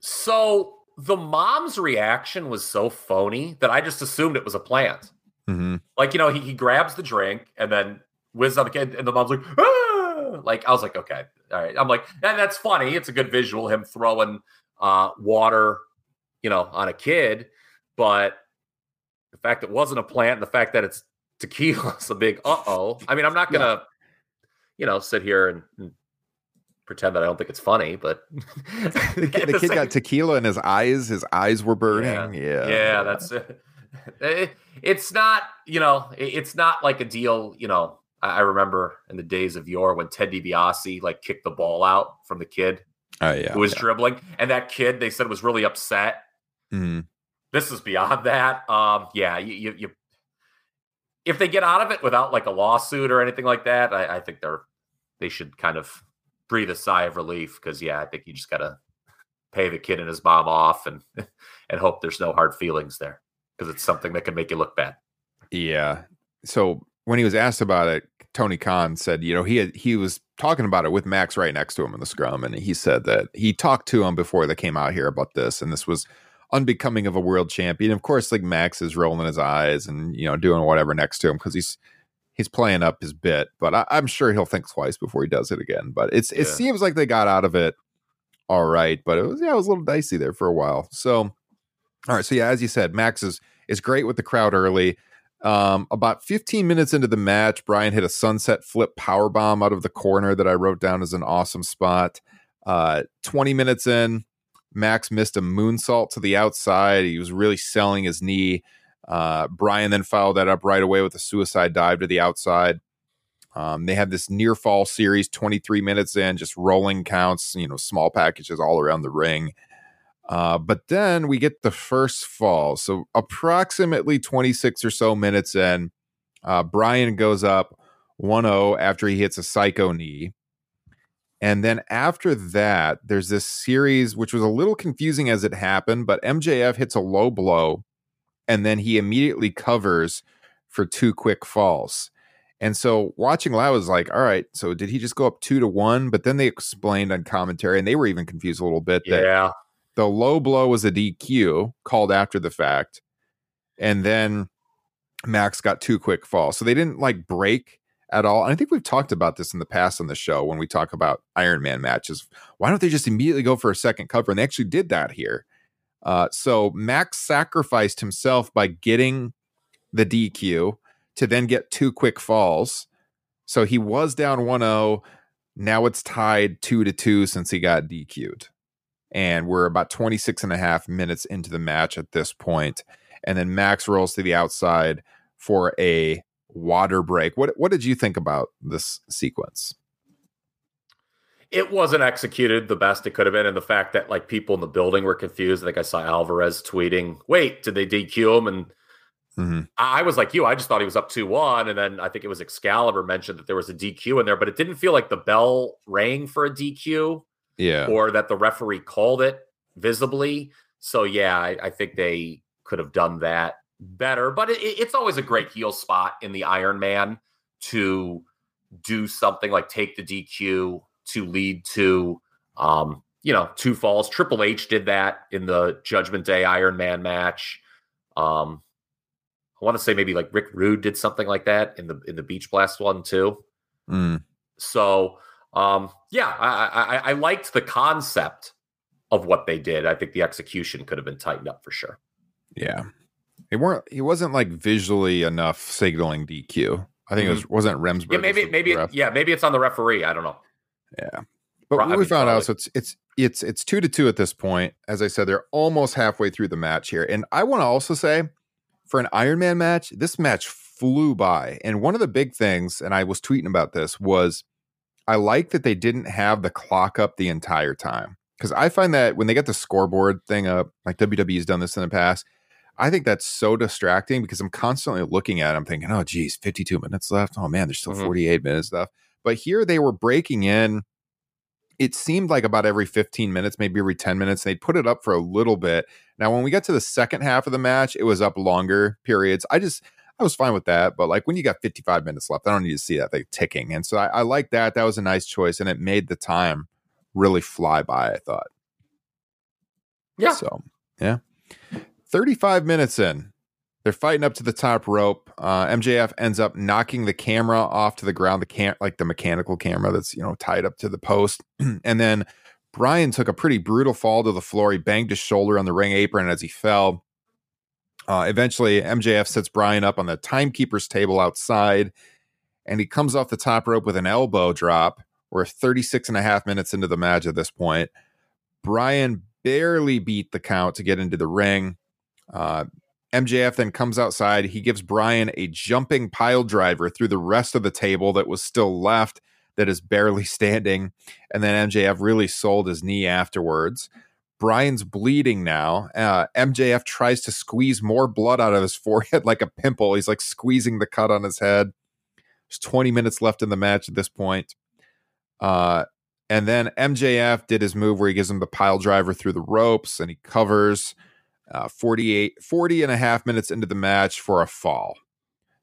So the mom's reaction was so phony that I just assumed it was a plant. hmm Like, you know, he, he grabs the drink and then whizzes on the kid, and the mom's like, ah! Like I was like, okay, all right. I'm like, and that's funny. It's a good visual, him throwing uh water, you know, on a kid, but the fact it wasn't a plant and the fact that it's tequila is a big uh-oh. I mean, I'm not gonna, you know, sit here and, and pretend that I don't think it's funny, but The, kid, the kid got tequila in his eyes. His eyes were burning. Yeah, yeah, that's it, it's not you know it- it's not like a deal you know I, remember in the days of yore when Ted DiBiase like kicked the ball out from the kid Oh yeah. who was dribbling and that kid they said was really upset Mhm. this is beyond that um yeah you, you, you if they get out of it without like a lawsuit or anything like that I, I think they're they should kind of breathe a sigh of relief because yeah I think you just gotta pay the kid and his mom off and and hope there's no hard feelings there because it's something that can make you look bad. Yeah. So when he was asked about it, Tony Khan said, you know, he had, he was talking about it with Max right next to him in the scrum, and he said that he talked to him before they came out here about this, and this was unbecoming of a world champion. Of course, like Max is rolling his eyes and you know doing whatever next to him because he's he's playing up his bit, but I, I'm sure he'll think twice before he does it again. But it's it Yeah. seems like they got out of it all right, but it was yeah, it was a little dicey there for a while. So all right, so yeah, as you said, Max is is great with the crowd early. Um, about 15 minutes into the match, Bryan hit a sunset flip power bomb out of the corner that I wrote down as an awesome spot. Uh, 20 minutes in, Max missed a moonsault to the outside. He was really selling his knee. Uh, Brian then followed that up right away with a suicide dive to the outside. Um, they had this near fall series 23 minutes in, just rolling counts, you know, small packages all around the ring. Uh, but then we get the first fall. So approximately 26 or so minutes in, Uh, Bryan goes up 1 0 after he hits a Busaiku knee. And then after that, there's this series, which was a little confusing as it happened, but MJF hits a low blow and then he immediately covers for two quick falls. And so watching live was like, all right, so did he just go up two to one? But then they explained on commentary, and they were even confused a little bit that Yeah. The low blow was a DQ called after the fact. And then Max got two quick falls. So they didn't like break at all. And I think we've talked about this in the past on the show when we talk about Iron Man matches. Why don't they just immediately go for a second cover? And they actually did that here. Uh, so Max sacrificed himself by getting the DQ to then get two quick falls. So he was down 1 0. Now it's tied 2 to 2 since he got DQ'd. And we're about 26 and a half minutes into the match at this. And then Max rolls to the outside for a water break. What what did you think about this sequence? It wasn't executed the best it could have been, and the fact that like people in the building were confused. I think I saw Alvarez tweeting, "Wait, did they DQ him?" And Mhm. I I was like you. I just thought he was up two one, and then I think it was Excalibur mentioned that there was a DQ in there, but it didn't feel like the bell rang for a DQ Yeah. or that the referee called it visibly. So yeah, I, I think they could have done that better. But it, it's always a great heel spot in the Iron Man to do something like take the DQ to lead to, um, you know, two falls. Triple H did that in the Judgment Day Iron Man match. Um, I want to say maybe like Rick Rude did something like that in the in the Beach Blast one too. Mm. So um, yeah, I, I I liked the concept of what they did. I think the execution could have been tightened up for sure. Yeah. it weren't he wasn't like visually enough signaling DQ. I think it was wasn't Remsburg. Mm-hmm. Yeah, maybe maybe yeah, maybe it's on the referee. I don't know. Yeah. But Pro- what I we mean, found out, probably. so it's it's it's it's two to two at this point. As I said, they're almost halfway through the match here. And I want to also say, for an Iron Man match, this match flew by. And one of the big things, and I was tweeting about this, was I like that they didn't have the clock up the entire time. Because I find that when they get the scoreboard thing up, like WWE's done this in the past, I think that's so distracting because I'm constantly looking at it. I'm thinking, oh, geez, 52 minutes left. Oh, man, there's still Mhm. 48 minutes left. But here they were breaking in. It seemed like about every 15 minutes, maybe every 10 minutes, they'd put it up for a little bit. Now, when we got to the second half of the match, it was up longer periods. I just, I was fine with that. But like when you got 55 minutes left, I don't need to see that thing ticking. And so I, I like that. That was a nice choice. And it made the time really fly by, I thought. Yeah. So, yeah. 35 minutes in, they're fighting up to the top rope. Uh, MJF ends up knocking the camera off to the ground, the can like the mechanical camera that's you know tied up to the post, and then Bryan took a pretty brutal fall to the floor. He banged his shoulder on the ring apron as he fell. Uh, eventually, MJF sets Bryan up on the timekeeper's table outside, and he comes off the top rope with an elbow drop. We're 36 and a half minutes into the match at this point. Bryan barely beat the count to get into the ring. Uh, MJF then comes outside. He gives Bryan a jumping pile driver through the rest of the table that was still left, that is barely standing. And then MJF really sold his knee afterwards. Bryan's bleeding now. Uh, MJF tries to squeeze more blood out of his forehead like a pimple. He's like squeezing the cut on his head. There's 20 minutes left in the match at this point. Uh, and then MJF did his move where he gives him the pile driver through the ropes and he covers uh, 48, 40 and a half minutes into the match for a fall.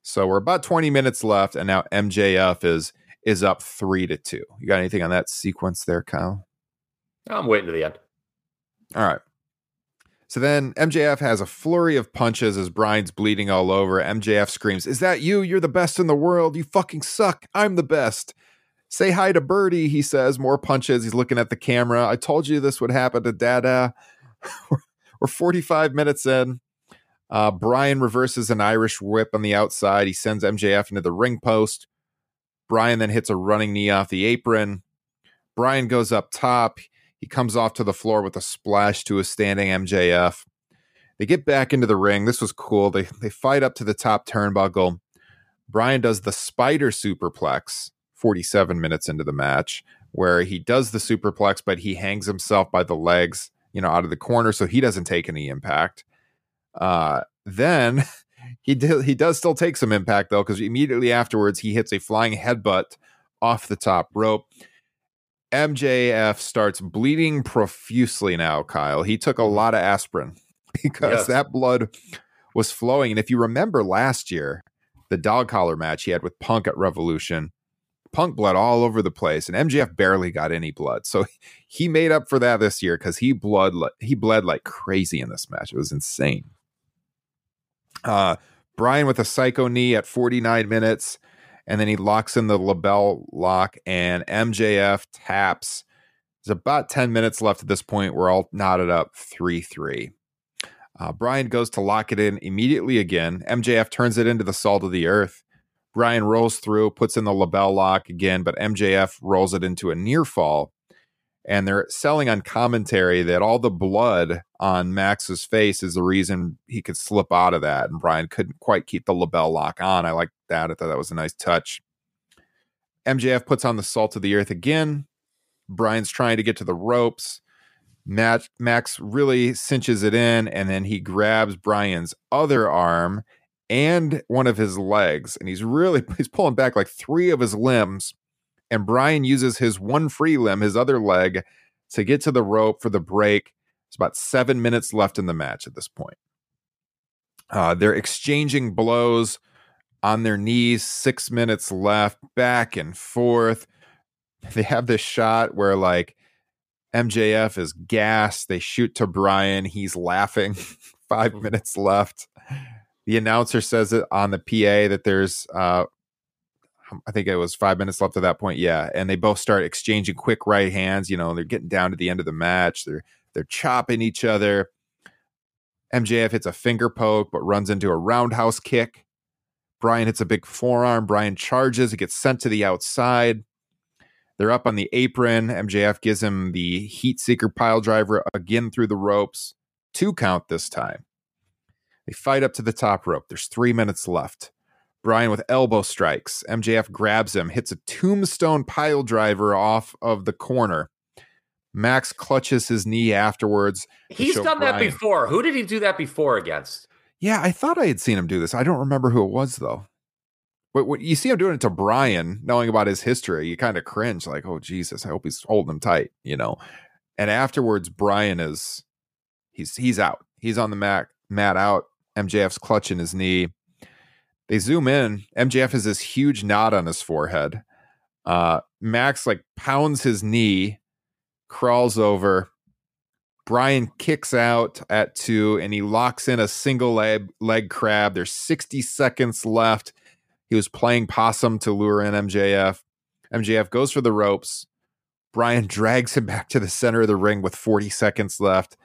So we're about 20 minutes left, and now MJF is is up three to two. You got anything on that sequence there, Kyle? I'm waiting to the end. All right. So then MJF has a flurry of punches as Bryan's bleeding all over. MJF screams, Is that you? You're the best in the world. You fucking suck. I'm the best. Say hi to Birdie, he says. More punches. He's looking at the camera. I told you this would happen to Dada. We're 45 minutes in. Uh, Bryan reverses an Irish whip on the outside. He sends MJF into the ring post. Bryan then hits a running knee off the apron. Bryan goes up top. He comes off to the floor with a splash to a standing MJF. They get back into the ring. This was cool. They they fight up to the top turnbuckle. Bryan does the spider superplex 47 minutes into the match, where he does the superplex, but he hangs himself by the legs, you know, out of the corner, so he doesn't take any impact. Uh, then he he does still take some impact though, because immediately afterwards he hits a flying headbutt off the top rope. MJF starts bleeding profusely now, Kyle. He took a lot of aspirin because Yes. that blood was flowing. And if you remember last year, the dog collar match he had with Punk at Revolution, Punk bled all over the place, and MJF barely got any blood. So he made up for that this year because he blood he bled like crazy in this match. It was insane. Uh, Bryan with a psycho knee at 49 minutes, and then he locks in the LeBell lock, and MJF taps. There's about 10 minutes left at this point. We're all knotted up 3 3. Uh, Bryan goes to lock it in immediately again. MJF turns it into the salt of the earth. Bryan rolls through, puts in the LeBell lock again, but MJF rolls it into a near fall. And they're selling on commentary that all the blood on Max's face is the reason he could slip out of that. And Bryan couldn't quite keep the LeBell lock on. I like that. I thought that was a nice touch. MJF puts on the salt of the earth again. Bryan's trying to get to the ropes. Matt, Max really cinches it in, and then he grabs Bryan's other arm and one of his legs, and he's really he's pulling back like three of his limbs. And Bryan uses his one free limb, his other leg, to get to the rope for the break. It's about seven minutes left in the match at this point. Uh, they're exchanging blows on their knees, six minutes left, back and forth. They have this shot where like MJF is gassed. They shoot to Bryan. He's laughing. Five minutes left. The announcer says it on the PA that there's, uh, I think it was five minutes left at that point. Yeah, and they both start exchanging quick right hands. You know, they're getting down to the end of the match. They're they're chopping each other. MJF hits a finger poke, but runs into a roundhouse kick. Bryan hits a big forearm. Bryan charges. It gets sent to the outside. They're up on the apron. MJF gives him the heat seeker pile driver again through the ropes. Two count this time. They fight up to the top rope. There's three minutes left. Bryan with elbow strikes. MJF grabs him, hits a tombstone pile driver off of the corner. Max clutches his knee afterwards. He's done that before. Who did he do that before against? Yeah, I thought I had seen him do this. I don't remember who it was though. But when you see him doing it to Bryan, knowing about his history, you kind of cringe, like, "Oh Jesus, I hope he's holding him tight," you know. And afterwards, Bryan is he's he's out. He's on the mat, mat out. MJF's clutching his knee. They zoom in. MJF has this huge knot on his forehead. Uh, Max like pounds his knee, crawls over. Bryan kicks out at two and he locks in a single leg, leg crab. There's 60 seconds left. He was playing possum to lure in MJF. MJF goes for the ropes. Bryan drags him back to the center of the ring with 40 seconds left.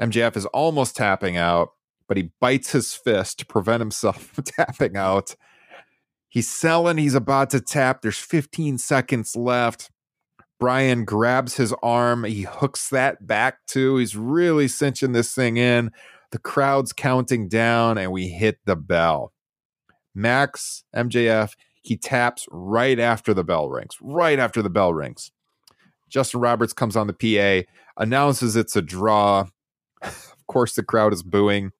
MJF is almost tapping out, but he bites his fist to prevent himself from tapping out. He's selling, he's about to tap. There's 15 seconds left. Bryan grabs his arm. He hooks that back too. He's really cinching this thing in. The crowd's counting down, and we hit the bell. Max, MJF, he taps right after the bell rings, right after the bell rings. Justin Roberts comes on the PA, announces it's a draw. of course, the crowd is booing.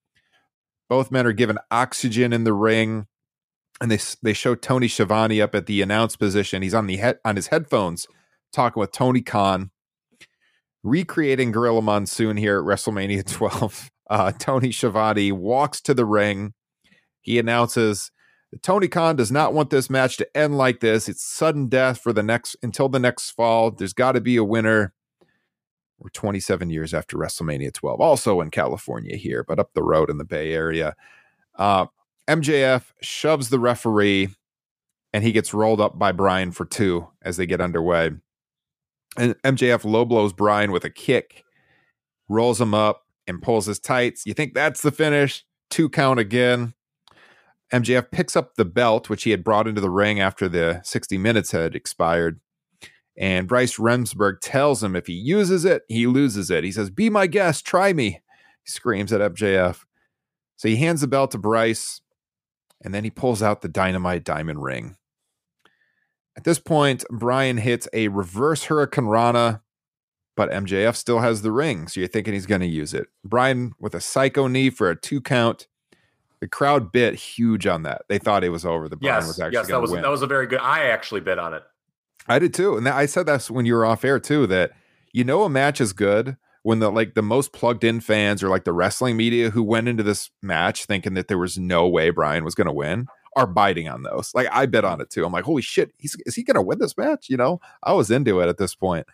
Both men are given oxygen in the ring, and they they show Tony Schiavone up at the announce position. He's on the head on his headphones, talking with Tony Khan, recreating Gorilla Monsoon here at WrestleMania 12. Uh, Tony Schiavone walks to the ring. He announces that Tony Khan does not want this match to end like this. It's sudden death for the next until the next fall. There's got to be a winner. We're 27 years after WrestleMania 12, also in California here, but up the road in the Bay Area. Uh, MJF shoves the referee and he gets rolled up by Bryan for two as they get underway. And MJF low blows Bryan with a kick, rolls him up, and pulls his tights. You think that's the finish? Two count again. MJF picks up the belt, which he had brought into the ring after the 60 minutes had expired. And Bryce Remsburg tells him if he uses it, he loses it. He says, Be my guest, try me. He screams at MJF. So he hands the belt to Bryce, and then he pulls out the dynamite diamond ring. At this point, Bryan hits a reverse hurricanrana, but MJF still has the ring, so you're thinking he's going to use it. Bryan with a psycho knee for a two count. The crowd bit huge on that. They thought it was over. The Bryan yes, was actually yes, that going was to win. that was a very good. I actually bid on it. I did too, and that, I said that's when you were off air too. That you know a match is good when the like the most plugged in fans or like the wrestling media who went into this match thinking that there was no way Bryan was going to win are biting on those. Like I bet on it too. I'm like, holy shit, he's is he to win this match? You know, I was into it at this point.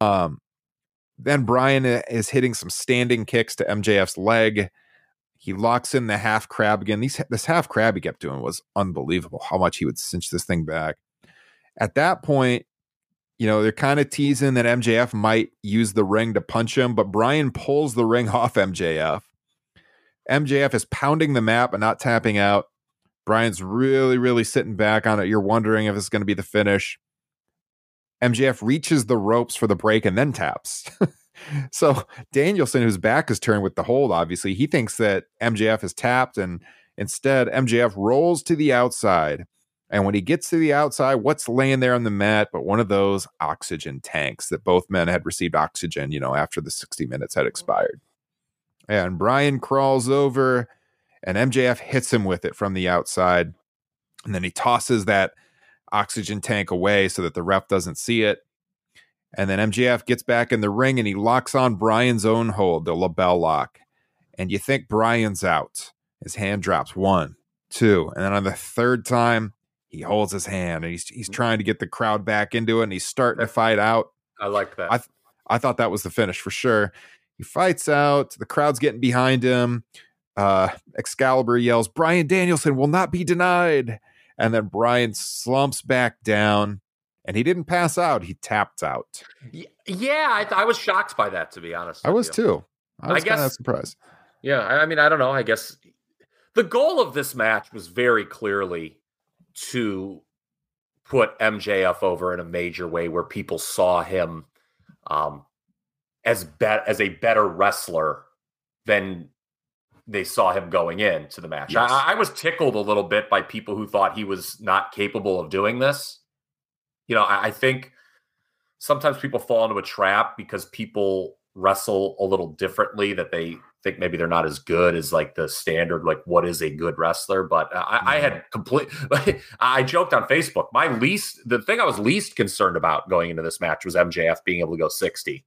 Um, then Bryan is hitting some standing kicks to MJF's leg. He locks in the half crab again. These this half crab he kept doing was unbelievable. How much he would cinch this thing back. At that point, you know, they're kind of teasing that MJF might use the ring to punch him, but Bryan pulls the ring off MJF. MJF is pounding the mat but not tapping out. Bryan's really, really sitting back on it. You're wondering if it's going to be the finish. MJF reaches the ropes for the break and then taps. so Danielson, whose back is turned with the hold, obviously, he thinks that MJF is tapped, and instead MJF rolls to the outside. And when he gets to the outside, what's laying there on the mat but one of those oxygen tanks that both men had received oxygen, you know, after the 60 minutes had expired. And Bryan crawls over and MJF hits him with it from the outside. And then he tosses that oxygen tank away so that the ref doesn't see it. And then MJF gets back in the ring and he locks on Bryan's own hold, the LeBell lock. And you think Bryan's out. His hand drops one, two. And then on the third time, he holds his hand and he's he's mm. trying to get the crowd back into it and he's starting to fight out. I like that. I th- I thought that was the finish for sure. He fights out, the crowd's getting behind him. Uh Excalibur yells, Bryan Danielson will not be denied. And then Bryan slumps back down and he didn't pass out, he tapped out. yeah, I, I was shocked by that to be honest. I was you. too. I was kind of surprised. Yeah, I I mean, I don't know. I guess the goal of this match was very clearly to put MJF over in a major way where people saw him um, as bet as a better wrestler than they saw him going into the match. Yes. I, I was tickled a little bit by people who thought he was not capable of doing this. You know, I, I think sometimes people fall into a trap because people wrestle a little differently that they think maybe they're not as good as like the standard like what is a good wrestler but i, I had mm-hmm. complete i joked on facebook my least the thing i was least concerned about going into this match was mjf being able to go 60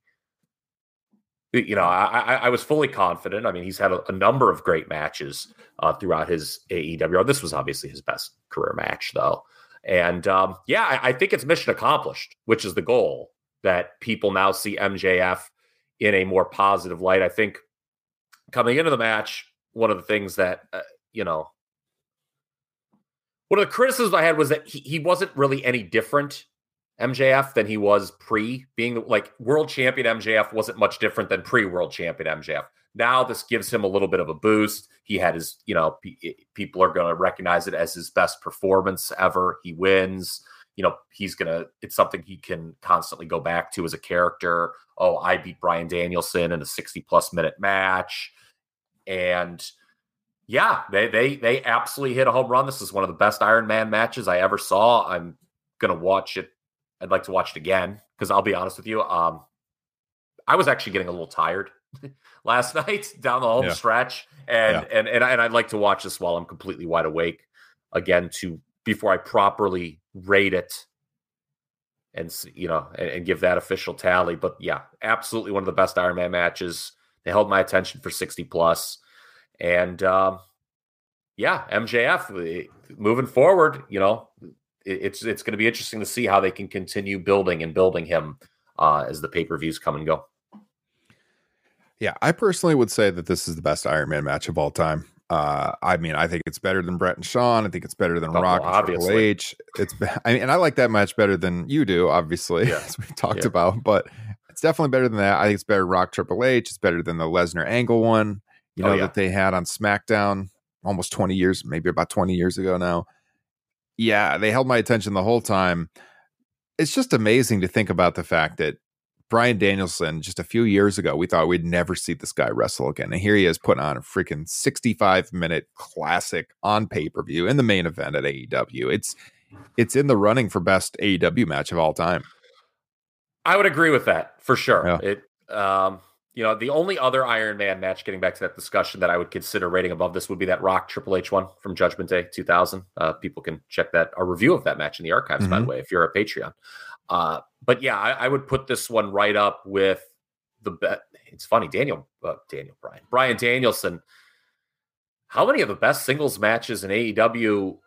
you know i i, was fully confident. I mean he's had a, a number of great matches uh, throughout his aew this was obviously his best career match though. And um, yeah I, I think it's mission accomplished which is the goal that people now see mjf in a more positive light. I think coming into the match, one of the things that, uh, you know, one of the criticisms I had was that he, he wasn't really any different, MJF, than he was pre being like world champion MJF wasn't much different than pre world champion MJF. Now this gives him a little bit of a boost. He had his, you know, p- eh, people are going to recognize it as his best performance ever. He wins you know, he's going to, it's something he can constantly go back to as a character. Oh, I beat Bryan Danielson in a 60 plus minute match. And yeah, they, they, they absolutely hit a home run. This is one of the best Iron Man matches I ever saw. I'm going to watch it. I'd like to watch it again because I'll be honest with you. Um, I was actually getting a little tired last night down the home Yeah. stretch. And, Yeah. and, and, I, and I'd like to watch this while I'm completely wide awake again to before I properly rate it and you know and, and give that official tally. But yeah, absolutely one of the best Iron Man matches. They held my attention for 60. And um, yeah, MJF eh, moving forward, you know, it's it's going to be interesting to see how they can continue building and building him uh, as the pay per views come and go. Yeah, I personally would say that this is the best Iron Man match of all time. Uh, I mean, I think it's better than Brett and Shawn. I think it's better than Oh, Rock and Triple. H. It's, I mean, and I like that match better than you do, obviously, Yeah. as we've talked Yeah. about. But it's definitely better than that. I think it's better Rock Triple H. It's better than the Lesnar Angle one. You Oh, know yeah. that they had on SmackDown almost twenty years, maybe about twenty years ago now. Yeah, they held my attention the whole time. It's just amazing to think about the fact that Bryan Danielson, just a few years ago, we thought we'd never see this guy wrestle again. And here he is putting on a freaking 65 minute classic on pay per view in the main event at AEW. It's it's in the running for best AEW match of all time. I would agree with that for sure. Yeah. It, um, you know, the only other Iron Man match, getting back to that discussion, that I would consider rating above this would be that Rock Triple H one from Judgment Day 2000. Uh, people can check that our review of that match in the archives, mm-hmm. by the mm-hmm. way, if you're a Patreon. Uh, but yeah, I, I, would put this one right up with the bet. It's funny, Daniel, uh, Daniel Bryan, Bryan Danielson. How many of the best singles matches in AEW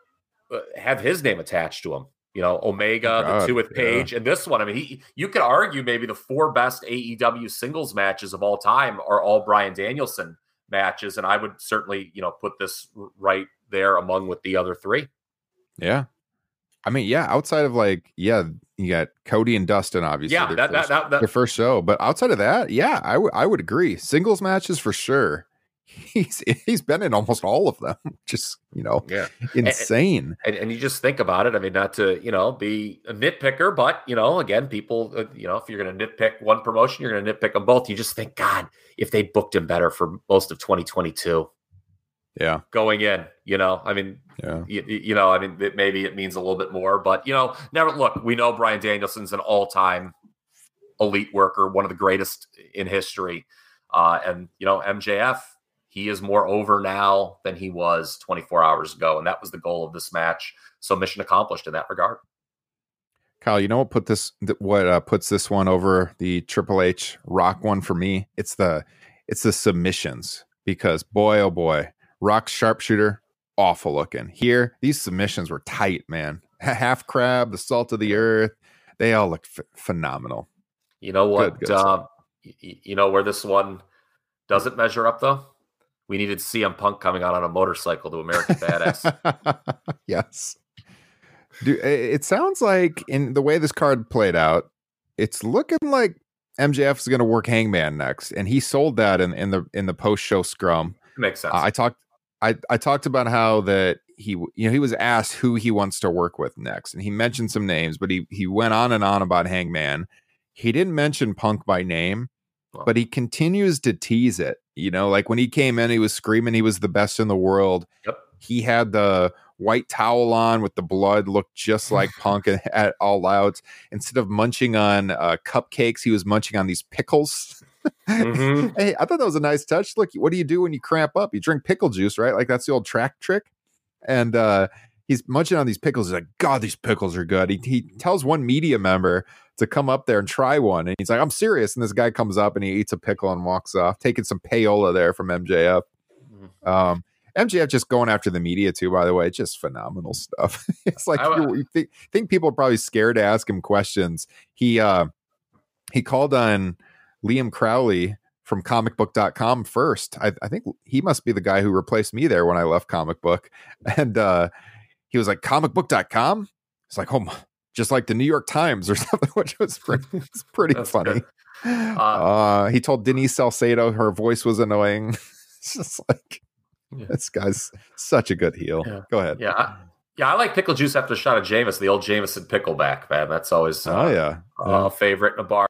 uh, have his name attached to them? You know, Omega, oh the two with Page, yeah. and this one. I mean, he, you could argue maybe the four best AEW singles matches of all time are all Bryan Danielson matches, and I would certainly, you know, put this right there among with the other three. Yeah, I mean, yeah, outside of like, yeah, you got Cody and Dustin, obviously. Yeah, that, first, that, that, their first show. But outside of that, yeah, I, w- I would agree. Singles matches for sure. He's he's been in almost all of them. Just you know, yeah, insane. And, and, and, you just think about it. I mean, not to you know be a nitpicker, but you know, again, people, uh, you know, if you're going to nitpick one promotion, you're going to nitpick them both. You just think, God, if they booked him better for most of 2022, yeah going in you know i mean yeah you, you know i mean it, maybe it means a little bit more but you know never look we know Bryan danielson's an all-time elite worker one of the greatest in history uh, and you know mjf he is more over now than he was 24 hours ago and that was the goal of this match so mission accomplished in that regard Kyle, you know what put this what uh, puts this one over the Triple H Rock one for me? It's the it's the submissions because boy oh boy, Rock sharpshooter, awful looking. Here, these submissions were tight, man. Half crab, the salt of the earth, they all look f- phenomenal. You know what? Good, good uh, you know where this one doesn't measure up though. We needed CM Punk coming out on a motorcycle to American Badass. yes. Dude, it sounds like in the way this card played out, it's looking like MJF is going to work Hangman next, and he sold that in, in the in the post show scrum. Makes sense. Uh, I talked I, I talked about how that he you know he was asked who he wants to work with next and he mentioned some names but he he went on and on about hangman he didn't mention punk by name but he continues to tease it you know like when he came in he was screaming he was the best in the world yep. he had the white towel on with the blood looked just like punk at all out instead of munching on uh, cupcakes he was munching on these pickles mm-hmm. hey, I thought that was a nice touch. Look, what do you do when you cramp up? You drink pickle juice, right? Like that's the old track trick. And uh, he's munching on these pickles. He's like, God, these pickles are good. He, he tells one media member to come up there and try one. And he's like, I'm serious. And this guy comes up and he eats a pickle and walks off, taking some payola there from MJF. Mm-hmm. Um, MJF just going after the media too, by the way, just phenomenal stuff. it's like I, you, you think, think people are probably scared to ask him questions. He uh he called on Liam Crowley from comicbook.com first. I, I, think he must be the guy who replaced me there when I left comic book. And uh, he was like, comicbook.com? It's like, oh, just like the New York Times or something, which was pretty, it's pretty funny. Uh, uh, he told Denise Salcedo her voice was annoying. it's just like, yeah. this guy's such a good heel. Yeah. Go ahead. Yeah. I, yeah, I like pickle juice after a shot of Jameson, the old Jameson pickleback, man. That's always oh, uh, oh yeah, a favorite in a bar.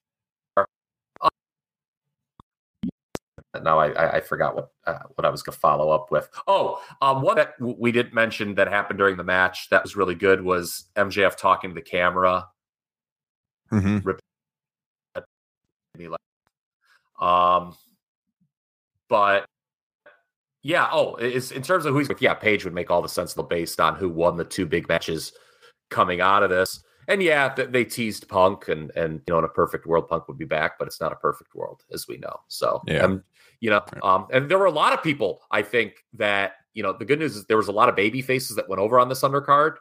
Now I, I forgot what uh, what I was going to follow up with. Oh, um, one that we didn't mention that happened during the match that was really good was MJF talking to the camera. Mm-hmm. Um, but yeah. Oh, it's in terms of who's with. Yeah, Page would make all the sense based on who won the two big matches coming out of this. And yeah, they teased Punk, and and you know, in a perfect world, Punk would be back, but it's not a perfect world, as we know. So yeah. Um, you know, um, and there were a lot of people, I think, that, you know, the good news is there was a lot of baby faces that went over on this undercard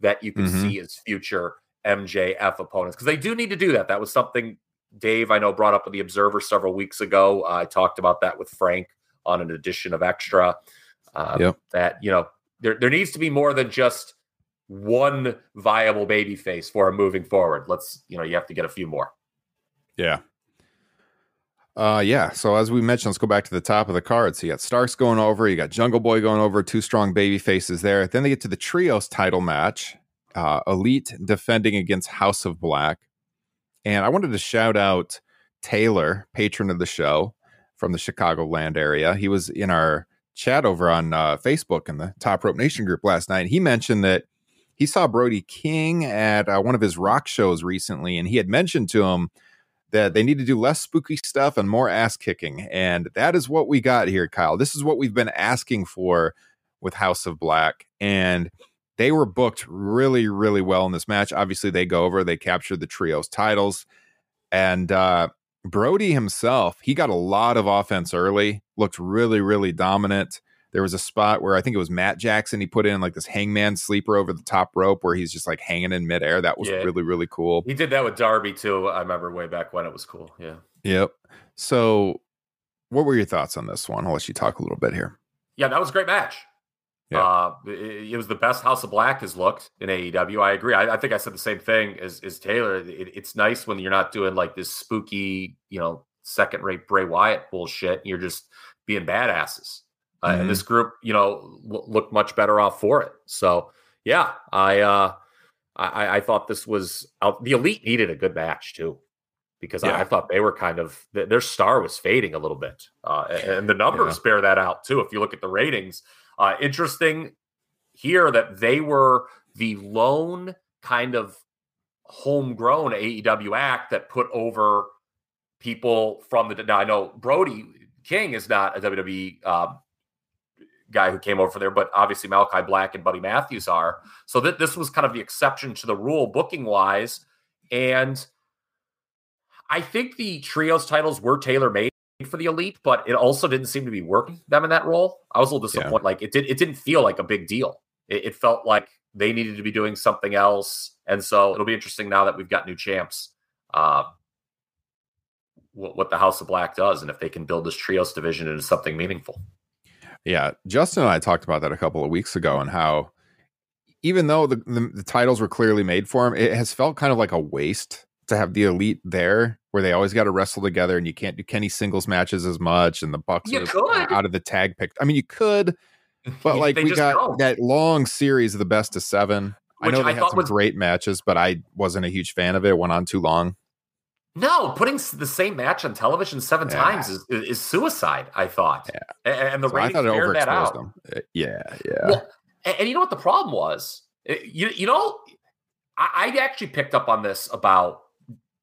that you could mm-hmm. see as future MJF opponents because they do need to do that. That was something Dave, I know, brought up with the Observer several weeks ago. Uh, I talked about that with Frank on an edition of Extra. Uh, yep. That, you know, there, there needs to be more than just one viable baby face for him moving forward. Let's, you know, you have to get a few more. Yeah, uh, yeah. So as we mentioned, let's go back to the top of the card. So you got Starks going over, you got Jungle Boy going over, two strong baby faces there. Then they get to the trios title match. Uh, Elite defending against House of Black. And I wanted to shout out Taylor, patron of the show from the Chicagoland area. He was in our chat over on uh, Facebook in the Top Rope Nation group last night. He mentioned that he saw Brody King at uh, one of his rock shows recently, and he had mentioned to him that they need to do less spooky stuff and more ass kicking. And that is what we got here, Kyle. This is what we've been asking for with House of Black. And they were booked really, really well in this match. Obviously, they go over, they capture the trios titles. And uh, Brody himself, he got a lot of offense early, looked really, really dominant. There was a spot where I think it was Matt Jackson. He put in like this hangman sleeper over the top rope where he's just like hanging in midair. That was Yeah. really, really cool. He did that with Darby too. I remember way back when it was cool. Yeah. Yep. So, what were your thoughts on this one? I'll let you talk a little bit here. Yeah, that was a great match. Yeah. Uh, it, it was the best House of Black has looked in AEW. I agree. I, I think I said the same thing as, as Taylor. It, it's nice when you're not doing like this spooky, you know, second rate Bray Wyatt bullshit. You're just being badasses. Uh, Mhm. And this group, you know, l- looked much better off for it. So yeah, I uh, I, I thought this was out. The Elite needed a good match too. Because I, Yeah. I thought they were kind of th- their star was fading a little bit, uh, and, and the numbers bear that out too. If you look at the ratings, uh, interesting here that they were the lone kind of homegrown AEW act that put over people from the. Now I know Brody King is not a WWE um, guy who came over there, but obviously Malachi Black and Buddy Matthews are. So that this was kind of the exception to the rule booking wise, and I think the trios titles were tailor made for the elite, but it also didn't seem to be working them in that role. I was a little Yeah. disappointed. Like it did, it didn't feel like a big deal. It, it felt like they needed to be doing something else, and so it'll be interesting now that we've got new champs. Uh, what, what the House of Black does, and if they can build this trios division into something meaningful. Yeah, Justin and I talked about that a couple of weeks ago, and how even though the, the the titles were clearly made for him, it has felt kind of like a waste to have the elite there, where they always got to wrestle together, and you can't do Kenny singles matches as much, and the Bucks You are could. out of the tag pick. I mean, you could, but like we got that long series of the best of seven. I know they I had some was- great matches, but I wasn't a huge fan of it. It went on too long. No, putting the same match on television seven Yeah. times is, is, suicide. I thought, Yeah. And, the So ratings bear that out. them. Uh, Yeah, yeah. Well, and, and you know what the problem was? Uh, You you know, I, I actually picked up on this about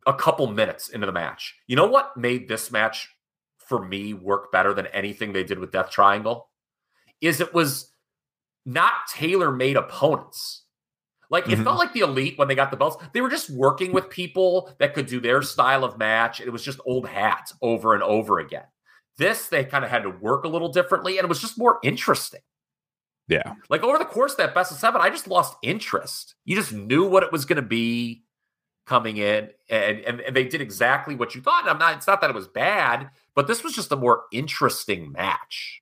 a couple minutes into the match. You know what made this match for me work better than anything they did with Death Triangle? Is it was not tailor made opponents. Like it Mhm. felt like the elite when they got the belts, they were just working with people that could do their style of match. It was just old hats over and over again. This they kind of had to work a little differently, and it was just more interesting. yeah. Like over the course of that best of seven, I just lost interest. You just knew what it was going to be coming in, and, and and they did exactly what you thought. And I'm not. It's not that it was bad, but this was just a more interesting match.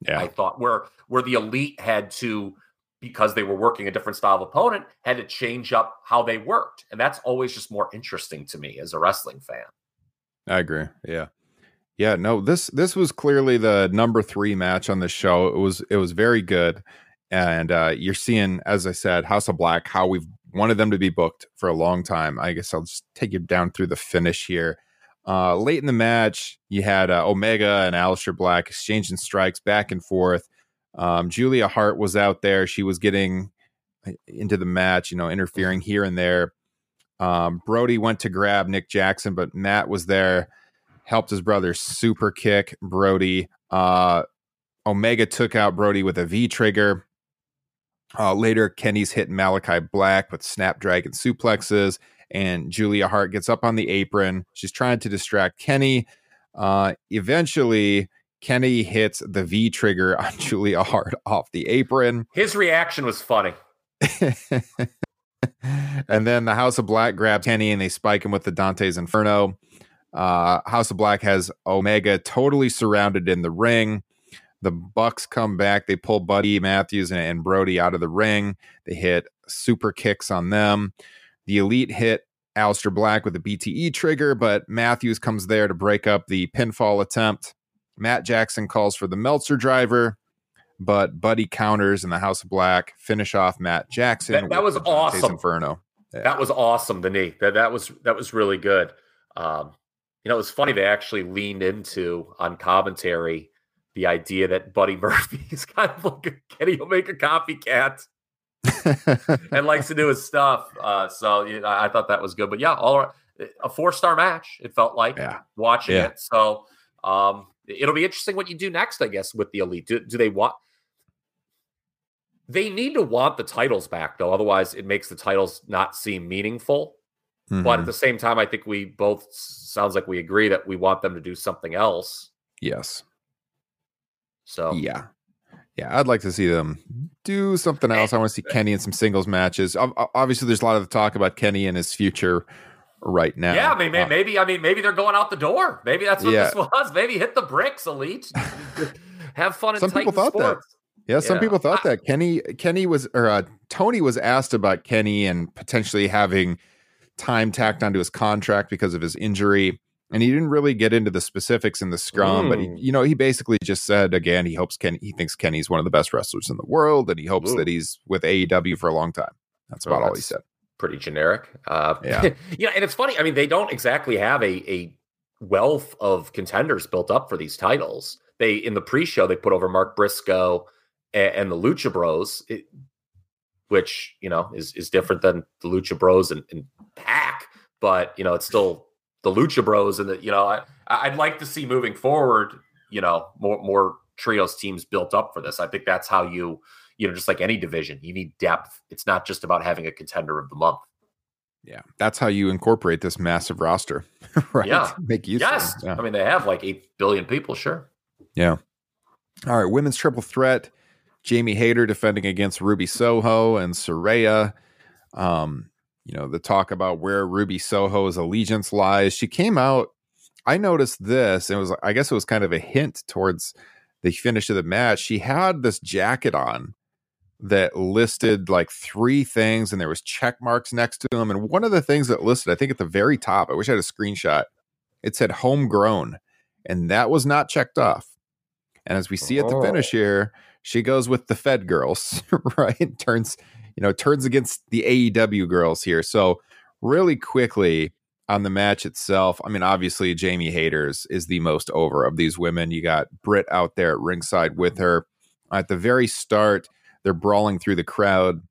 Yeah. I thought where where the elite had to because they were working a different style of opponent had to change up how they worked, and that's always just more interesting to me as a wrestling fan. I agree. Yeah. Yeah, no, this this was clearly the number three match on the show. It was it was very good. And uh you're seeing, as I said, House of Black, how we've wanted them to be booked for a long time. I guess I'll just take you down through the finish here. Uh late in the match, you had uh, Omega and Aleister Black exchanging strikes back and forth. Um, Julia Hart was out there. She was getting uh, into the match, you know, interfering here and there. Um, Brody went to grab Nick Jackson, but Matt was there, helped his brother super kick Brody. Uh, Omega took out Brody with a V trigger. Uh, later, Kenny's hitting Malachi Black with Snapdragon suplexes, and Julia Hart gets up on the apron. She's trying to distract Kenny. Uh, eventually, Kenny hits the V trigger on Julia Hart off the apron. His reaction was funny. and then the House of Black grabs Kenny and they spike him with the Dante's Inferno. Uh, House of Black has Omega totally surrounded in the ring. The Bucks come back. They pull Buddy Matthews and, and Brody out of the ring. They hit super kicks on them. The Elite hit Aleister Black with a BTE trigger, but Matthews comes there to break up the pinfall attempt. Matt Jackson calls for the Meltzer driver, but Buddy counters and the House of Black finish off Matt Jackson. That- that was Dante's awesome. Inferno. That was awesome, the knee. That that was that was really good. Um, you know, it was funny they actually leaned into on commentary the idea that Buddy Murphy is kind of like Kenny will make a Kenny Omega copycat and likes to do his stuff. Uh, so you know, I thought that was good. But yeah, all right, a four star match. It felt like Yeah. watching Yeah. it. So um, it'll be interesting what you do next, I guess, with the elite. Do, do they want? They need to want the titles back, though. Otherwise, it makes the titles not seem meaningful. But Mhm. at the same time, I think we both sounds like we agree that we want them to do something else. yes. So Yeah. Yeah, I'd like to see them do something else. I want to see Kenny in some singles matches. Ob- ob- Obviously, there's a lot of talk about Kenny and his future right now. Yeah, I mean, Uh, maybe, I mean, maybe they're going out the door. Maybe that's what Yeah. this was. Maybe hit the bricks, elite. Have fun in Some people thought that. sports. Yeah, some Yeah. people thought that Kenny Kenny was or uh, Tony was asked about Kenny and potentially having time tacked onto his contract because of his injury, and he didn't really get into the specifics in the scrum. But he, Mm. you know, he basically just said again he hopes Kenny he thinks Kenny's one of the best wrestlers in the world, and he hopes Ooh. that he's with AEW for a long time. That's about all he said. Pretty generic. Uh, Yeah. you know, and it's funny. I mean, they don't exactly have a a wealth of contenders built up for these titles. They in the pre-show they put over Mark Briscoe and, and the Lucha Bros, it- which you know is is different than the Lucha Bros and, and PAC, but you know it's still the Lucha Bros, and the you know I I'd like to see moving forward, you know, more more trios teams built up for this. I think that's how you you know just like any division, you need depth. It's not just about having a contender of the month. Yeah, that's how you incorporate this massive roster, right? Yeah. Make use yes, of. Yeah. I mean they have like eight billion people. Sure. Yeah. All right, women's triple threat. Jamie Hayter defending against Ruby Soho and Saraya. Um, you know, the talk about where Ruby Soho's allegiance lies. She came out. I noticed this. It was, I guess, it was kind of a hint towards the finish of the match. She had this jacket on that listed like three things, and there was check marks next to them. And one of the things that listed, I think, at the very top, I wish I had a screenshot. It said homegrown, and that was not checked off. And as we see at the Oh. finish here, she goes with the Fed girls, right? Turns, you know, turns against the AEW girls here. So really quickly on the match itself, I mean, obviously Jamie Hayters is the most over of these women. You got Britt out there at ringside with her. At the very start, they're brawling through the crowd.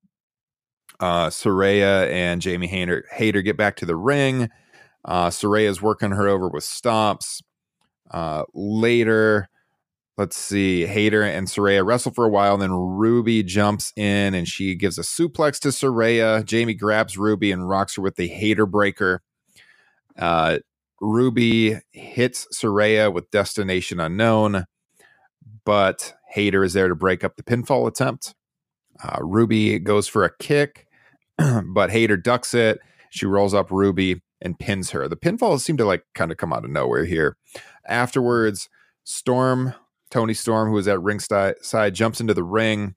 Uh, Saraya and Jamie Hayter, Hayter get back to the ring. Uh, Saraya's working her over with stomps. Uh, later, let's see, Hayter and Saraya wrestle for a while. Then Ruby jumps in and she gives a suplex to Saraya. Jamie grabs Ruby and rocks her with the Hayter breaker. Uh, Ruby hits Saraya with Destination Unknown, but Hayter is there to break up the pinfall attempt. Uh, Ruby goes for a kick, but Hayter ducks it. She rolls up Ruby and pins her. The pinfalls seem to like kind of come out of nowhere here. Afterwards, Storm, Toni Storm, who is at ringside, side, jumps into the ring.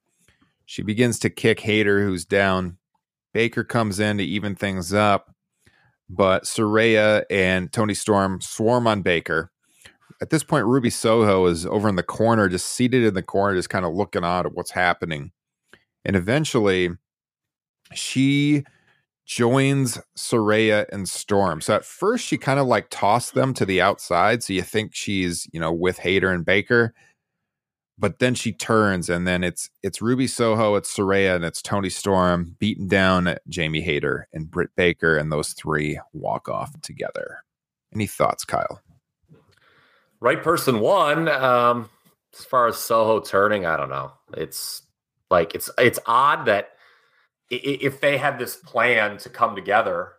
She begins to kick Hayter, who's down. Baker comes in to even things up, but Saraya and Toni Storm swarm on Baker. At this point, Ruby Soho is over in the corner, just seated in the corner, just kind of looking on at what's happening. And eventually, she joins Saraya and Storm. So at first she kind of like tossed them to the outside. So you think she's, you know, with Hayter and Baker. But then she turns and then it's it's Ruby Soho, it's Saraya, and it's Toni Storm beating down Jamie Hayter and Britt Baker, and those three walk off together. Any thoughts, Kyle? Right person won. Um, as far as Soho turning, I don't know. It's like it's it's odd that i- i- if they had this plan to come together,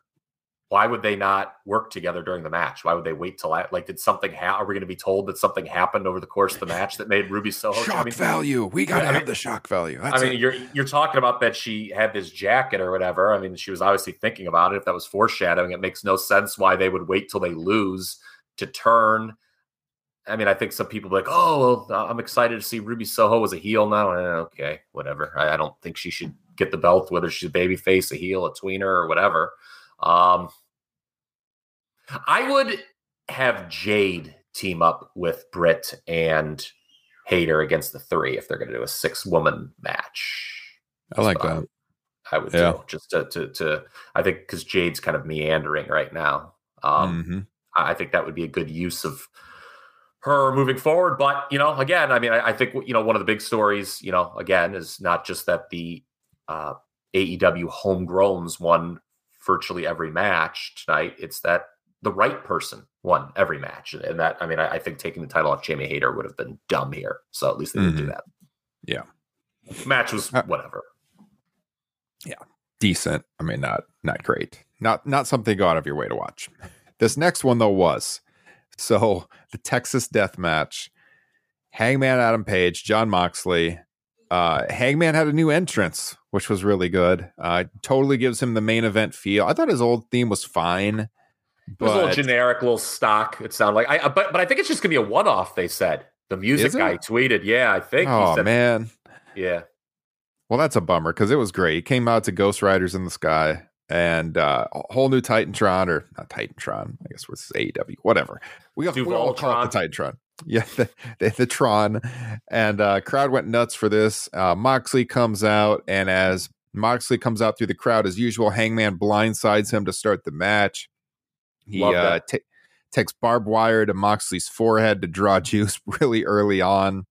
why would they not work together during the match? Why would they wait till I, like did something happen? Are we going to be told that something happened over the course of the match that made Ruby I Shock mean, value. We gotta I mean- have the shock value. That's I mean, it. you're you're talking about that she had this jacket or whatever. I mean, she was obviously thinking about it. If that was foreshadowing, it makes no sense why they would wait till they lose to turn. I mean, I think some people like, "Oh, well, I'm excited to see Ruby Soho as a heel now." Eh, okay, whatever. I, I don't think she should get the belt, whether she's a baby face, a heel, a tweener, or whatever. Um, I would have Jade team up with Britt and Hayter against the three if they're going to do a six woman match. I like that. I would Yeah. do just to to, to I think because Jade's kind of meandering right now. Um, Mhm. I I think that would be a good use of her moving forward. But you know, again, I mean, I, I think you know one of the big stories, you know, again, is not just that the uh, AEW homegrowns won virtually every match tonight. It's that the right person won every match, and that I mean, I, I think taking the title off Jamie Hayter would have been dumb here. So at least they didn't do Mhm. that. Yeah. match was Uh, whatever. decent. I mean, not not great. Not not something go out of your way to watch. This next one though was so the Texas Death Match. Hangman Adam Page, Jon Moxley. Uh, Hangman had a new entrance, which was really good. Uh, totally gives him the main event feel. I thought his old theme was fine, It was a little but generic, little stock. It sounded like I, but but I think it's just gonna be a one off. They said the music guy tweeted. Yeah, I think. he oh said, man, Yeah, Well, that's a bummer because it was great. He came out to Ghost Riders in the Sky and uh, a whole new Titantron, or not Titantron, I guess what's AEW, whatever. We, we all call it the Titantron. Yeah, the, the, the Tron. And uh, crowd went nuts for this. Uh, Moxley comes out, and as Moxley comes out through the crowd as usual, Hangman blindsides him to start the match. He uh, that. takes barbed wire to Moxley's forehead to draw juice really early on.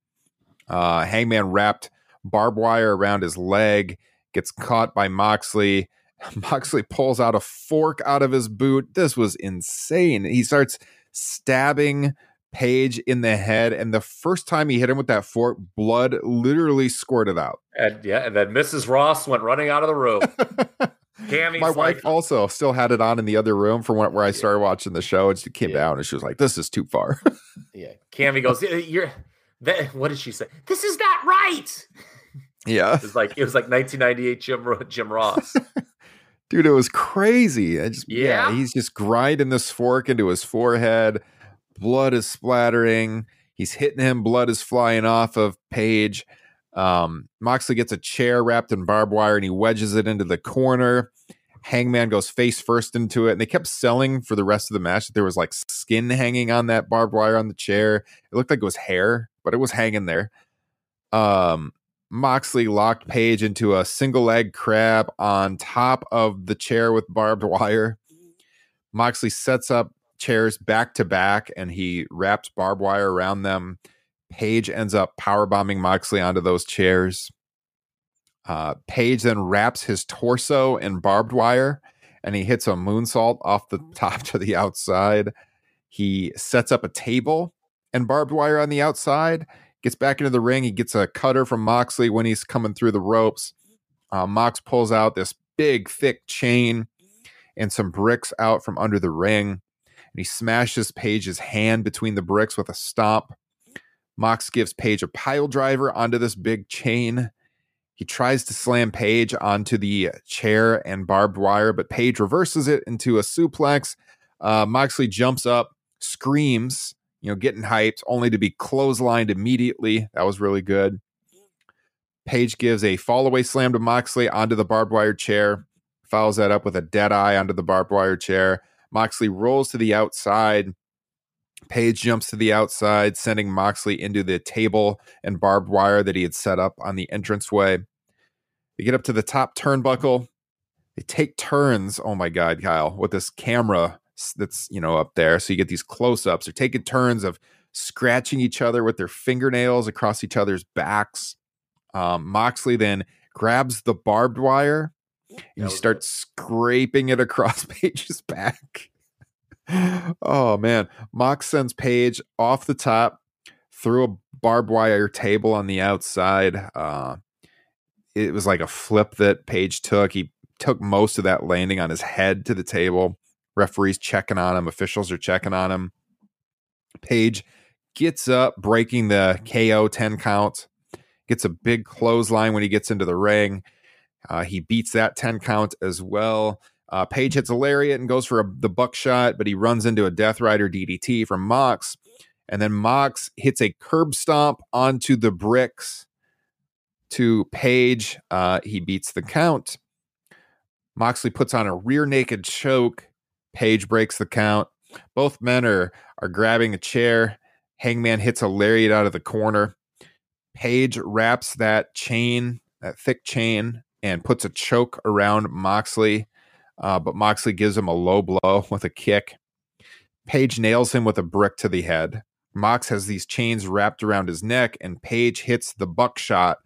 Uh, Hangman wrapped barbed wire around his leg, gets caught by Moxley. Moxley pulls out a fork out of his boot. This was insane. He starts stabbing Page in the head, and the first time he hit him with that fork, blood literally squirted out. and yeah, and then Mrs. Ross went running out of the room. Cammy's My like, wife also still had it on in the other room from where I Yeah. started watching the show, and she came Yeah. down and she was like, "This is too far." yeah, Cammy goes, "Yeah, "You're." That, what did she say? This is not right. yeah, It was like it was like 1998 Jim Jim Ross. Dude, it was crazy. I just yeah. Yeah? he's just grinding this fork into his forehead. Blood is splattering. He's hitting him. Blood is flying off of Page. Um, Moxley gets a chair wrapped in barbed wire and he wedges it into the corner. Hangman goes face first into it, and they kept selling for the rest of the match that there was like skin hanging on that barbed wire on the chair. It looked like it was hair, but it was hanging there. Um, Moxley locked Page into a single leg crab on top of the chair with barbed wire. Moxley sets up chairs back to back and he wraps barbed wire around them. Page ends up power bombing Moxley onto those chairs. Uh, Page then wraps his torso in barbed wire and he hits a moonsault off the top to the outside. He sets up a table and barbed wire on the outside gets back into the ring. He gets a cutter from Moxley when he's coming through the ropes. Uh, Mox pulls out this big, thick chain and some bricks out from under the ring. And he smashes Page's hand between the bricks with a stomp. Mox gives Page a pile driver onto this big chain. He tries to slam Page onto the chair and barbed wire, but Page reverses it into a suplex. Uh, Moxley jumps up, screams, you know, getting hyped, only to be clotheslined immediately. That was really good. Page gives a fall away slam to Moxley onto the barbed wire chair, follows that up with a dead eye onto the barbed wire chair. Moxley rolls to the outside. Page jumps to the outside, sending Moxley into the table and barbed wire that he had set up on the entranceway. They get up to the top turnbuckle. They take turns. Oh my God, Kyle, with this camera that's you know up there. So you get these close ups. They're taking turns of scratching each other with their fingernails across each other's backs. Um, Moxley then grabs the barbed wire and he was starts scraping it across Page's back. oh man. Mox sends Page off the top through a barbed wire table on the outside. Uh, it was like a flip that Page took. He took most of that landing on his head to the table. Referees checking on him, officials are checking on him. Page gets up, breaking the KO 10 count, gets a big clothesline when he gets into the ring. Uh, he beats that 10 count as well. Uh, Page hits a lariat and goes for a, the buckshot, but he runs into a Death Rider DDT from Mox. And then Mox hits a curb stomp onto the bricks to Page. Uh, he beats the count. Moxley puts on a rear naked choke. Page breaks the count. Both men are are grabbing a chair. Hangman hits a lariat out of the corner. Page wraps that chain, that thick chain, and puts a choke around Moxley. Uh, but Moxley gives him a low blow with a kick. Page nails him with a brick to the head. Mox has these chains wrapped around his neck, and Page hits the buckshot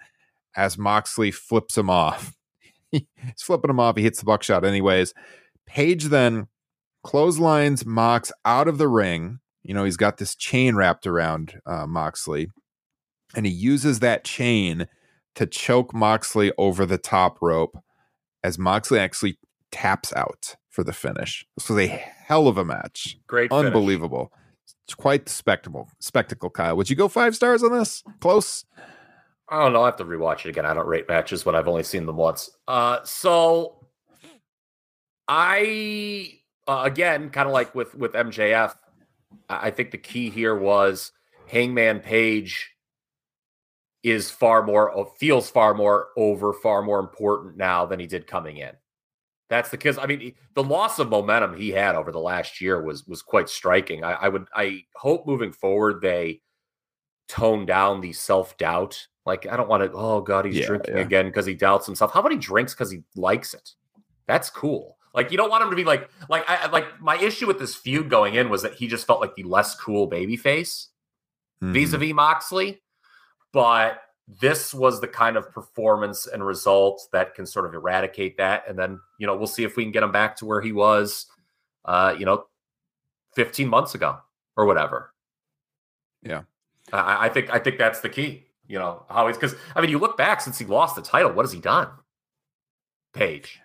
as Moxley flips him off. He's flipping him off. He hits the buckshot anyways. Page then clotheslines Mox out of the ring. You know, he's got this chain wrapped around uh, Moxley, and he uses that chain to choke Moxley over the top rope as Moxley actually taps out for the finish. This was a hell of a match. Great, finish. Unbelievable. It's quite the spectacle. Spectacle, Kyle. Would you go five stars on this? Close. I don't know. I have to rewatch it again. I don't rate matches when I've only seen them once. Uh, so I uh, again, kind of like with with MJF, I think the key here was Hangman Page is far more feels far more over, far more important now than he did coming in. That's the because I mean the loss of momentum he had over the last year was was quite striking. I, I would I hope moving forward they tone down the self doubt. Like I don't want to. Oh God, he's yeah, drinking yeah. again because he doubts himself. How about he drinks because he likes it? That's cool. Like you don't want him to be like like I like my issue with this feud going in was that he just felt like the less cool baby face mm-hmm. vis-a-vis Moxley. But this was the kind of performance and result that can sort of eradicate that. And then, you know, we'll see if we can get him back to where he was uh, you know, 15 months ago or whatever. Yeah. I, I think I think that's the key. You know, how he's because I mean, you look back since he lost the title, what has he done? Page.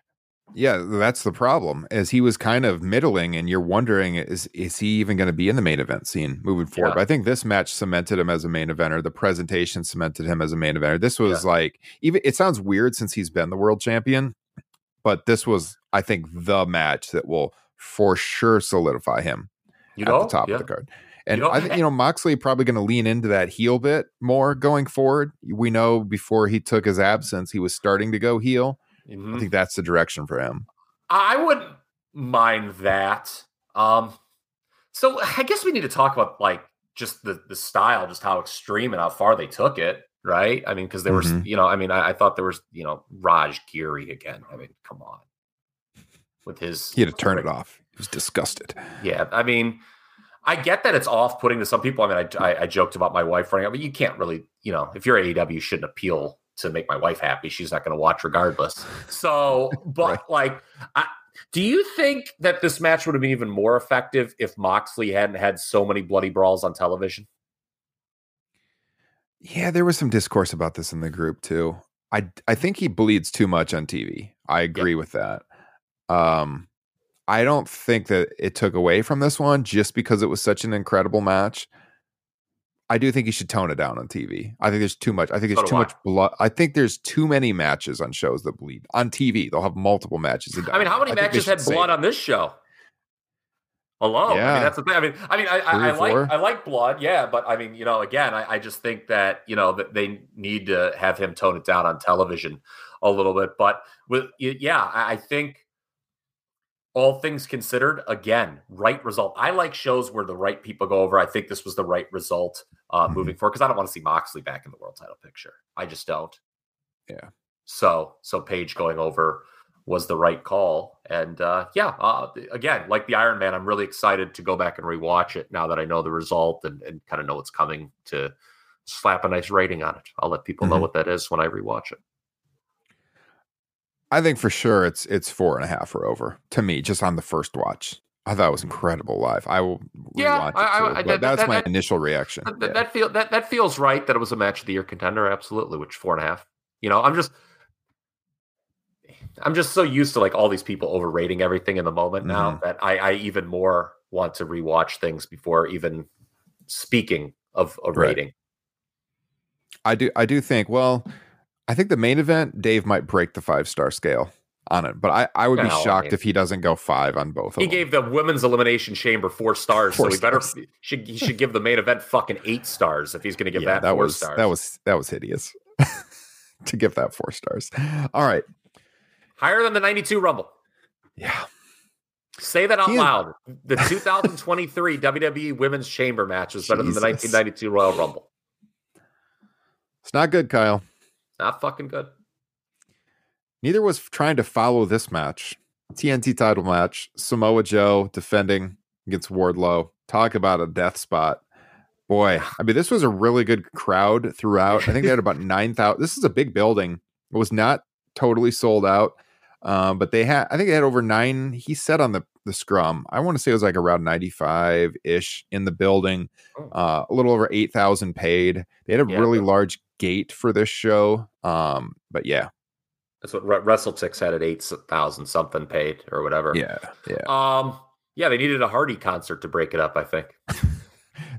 Yeah, that's the problem. As he was kind of middling, and you're wondering is is he even going to be in the main event scene moving forward? Yeah. But I think this match cemented him as a main eventer. The presentation cemented him as a main eventer. This was yeah. like even it sounds weird since he's been the world champion, but this was I think the match that will for sure solidify him you know? at the top yeah. of the card. And you know, I think you know Moxley probably going to lean into that heel bit more going forward. We know before he took his absence, he was starting to go heel. Mm-hmm. I think that's the direction for him. I wouldn't mind that. Um, so I guess we need to talk about like just the the style, just how extreme and how far they took it, right? I mean, because there mm-hmm. was, you know, I mean, I, I, thought there was, you know, Raj Geary again. I mean, come on, with his he had to turn it off. He was disgusted. Yeah, I mean, I get that it's off putting to some people. I mean, I, I, I joked about my wife running out, but you can't really, you know, if you're AEW, you shouldn't appeal to make my wife happy. She's not going to watch regardless. So, but right. like, I, do you think that this match would have been even more effective if Moxley hadn't had so many bloody brawls on television? Yeah, there was some discourse about this in the group too. I I think he bleeds too much on TV. I agree yep. with that. Um, I don't think that it took away from this one just because it was such an incredible match. I do think you should tone it down on TV. I think there's too much. I think there's so too much blood. I think there's too many matches on shows that bleed on TV. They'll have multiple matches. I mean, how many matches had blood on this show? Alone. Yeah. I mean, that's the thing. I mean, I mean, I, I, I like I like blood, yeah, but I mean, you know, again, I, I just think that you know that they need to have him tone it down on television a little bit. But with yeah, I think all things considered, again, right result. I like shows where the right people go over. I think this was the right result uh, mm-hmm. moving forward because I don't want to see Moxley back in the world title picture. I just don't. Yeah. So, so Page going over was the right call. And uh, yeah, uh, again, like the Iron Man, I'm really excited to go back and rewatch it now that I know the result and, and kind of know what's coming to slap a nice rating on it. I'll let people mm-hmm. know what that is when I rewatch it. I think for sure it's it's four and a half or over to me, just on the first watch. I thought it was incredible live. I will yeah, I, I, I, that, that's that, my that, initial reaction. That, yeah. that feel that that feels right. That it was a match of the year contender, absolutely. Which four and a half. You know, I'm just I'm just so used to like all these people overrating everything in the moment now mm-hmm. that I, I even more want to rewatch things before even speaking of a right. rating. I do I do think well I think the main event, Dave might break the five star scale on it, but I, I would be shocked I mean, if he doesn't go five on both. Of them. He gave the women's elimination chamber four stars, four so he stars. better should he should give the main event fucking eight stars if he's going to give yeah, that, that was stars. that was that was hideous to give that four stars. All right, higher than the ninety two Rumble. Yeah. Say that out loud. The 2023 WWE Women's Chamber match was better Jesus. than the 1992 Royal Rumble. It's not good, Kyle. Not fucking good. Neither was trying to follow this match. TNT title match. Samoa Joe defending against Wardlow. Talk about a death spot. Boy, I mean, this was a really good crowd throughout. I think they had about 9,000. This is a big building. It was not totally sold out. Um, but they had, I think they had over nine. He said on the the scrum, I want to say it was like around ninety five ish in the building. Oh. Uh, a little over eight thousand paid. They had a Yeah. really large gate for this show. Um, but yeah, That's what Re- WrestleTix had at eight thousand something paid or whatever. yeah, yeah. Um. Yeah, they needed a Hardy concert to break it up. I think.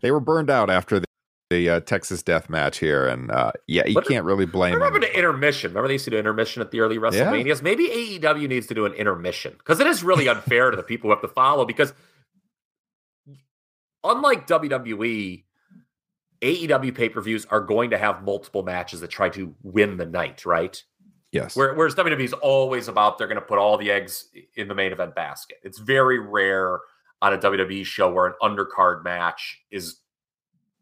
They were burned out after the, the uh, Texas Death Match here, and uh, yeah, you What- can't really blame Remember them. the intermission? Remember they used to do intermission at the early WrestleManias? Maybe AEW needs to do an intermission because it is really unfair to the people who have to follow. Because unlike WWE, AEW pay per views are going to have multiple matches that try to win the night, right? Yes, whereas WWE is always about they're going to put all the eggs in the main event basket. It's very rare on a WWE show where an undercard match is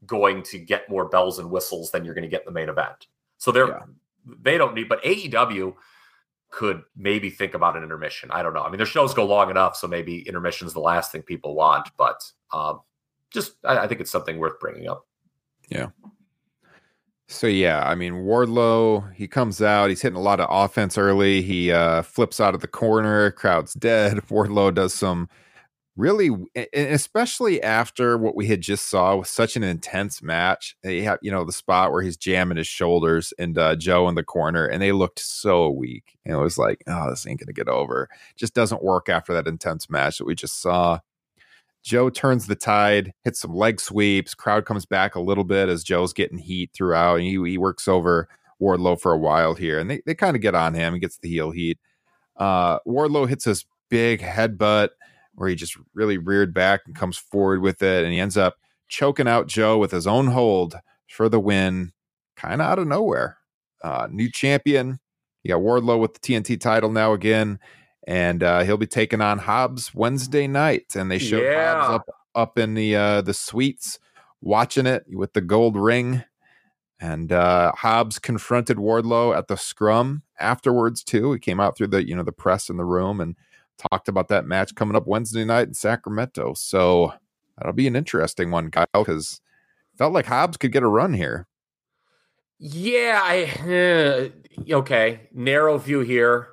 going to get more bells and whistles than you're going to get in the main event. So they're Yeah. they don't need, but AEW could maybe think about an intermission. I don't know. I mean, their shows go long enough, so maybe intermission is the last thing people want. But um, just I, I think it's something worth bringing up. So yeah, I mean Wardlow, he comes out, he's hitting a lot of offense early. He uh flips out of the corner, crowd's dead. Wardlow does some really especially after what we had just saw with such an intense match. They have, you know, the spot where he's jamming his shoulders and uh, Joe in the corner and they looked so weak. And it was like, oh, this ain't gonna get over. Just doesn't work after that intense match that we just saw. Joe turns the tide, hits some leg sweeps. Crowd comes back a little bit as Joe's getting heat throughout. He, he works over Wardlow for a while here, and they, they kind of get on him. He gets the heel heat. Uh, Wardlow hits this big headbutt where he just really reared back and comes forward with it, and he ends up choking out Joe with his own hold for the win, kind of out of nowhere. Uh, new champion. You got Wardlow with the TNT title now again and uh, he'll be taking on Hobbs Wednesday night. And they showed Yeah. Hobbs up up in the uh, the suites watching it with the gold ring. And uh, Hobbs confronted Wardlow at the scrum afterwards too. He came out through the you know the press in the room and talked about that match coming up Wednesday night in Sacramento. So that'll be an interesting one, Kyle, because felt like Hobbs could get a run here. Yeah, I eh, okay. Narrow view here.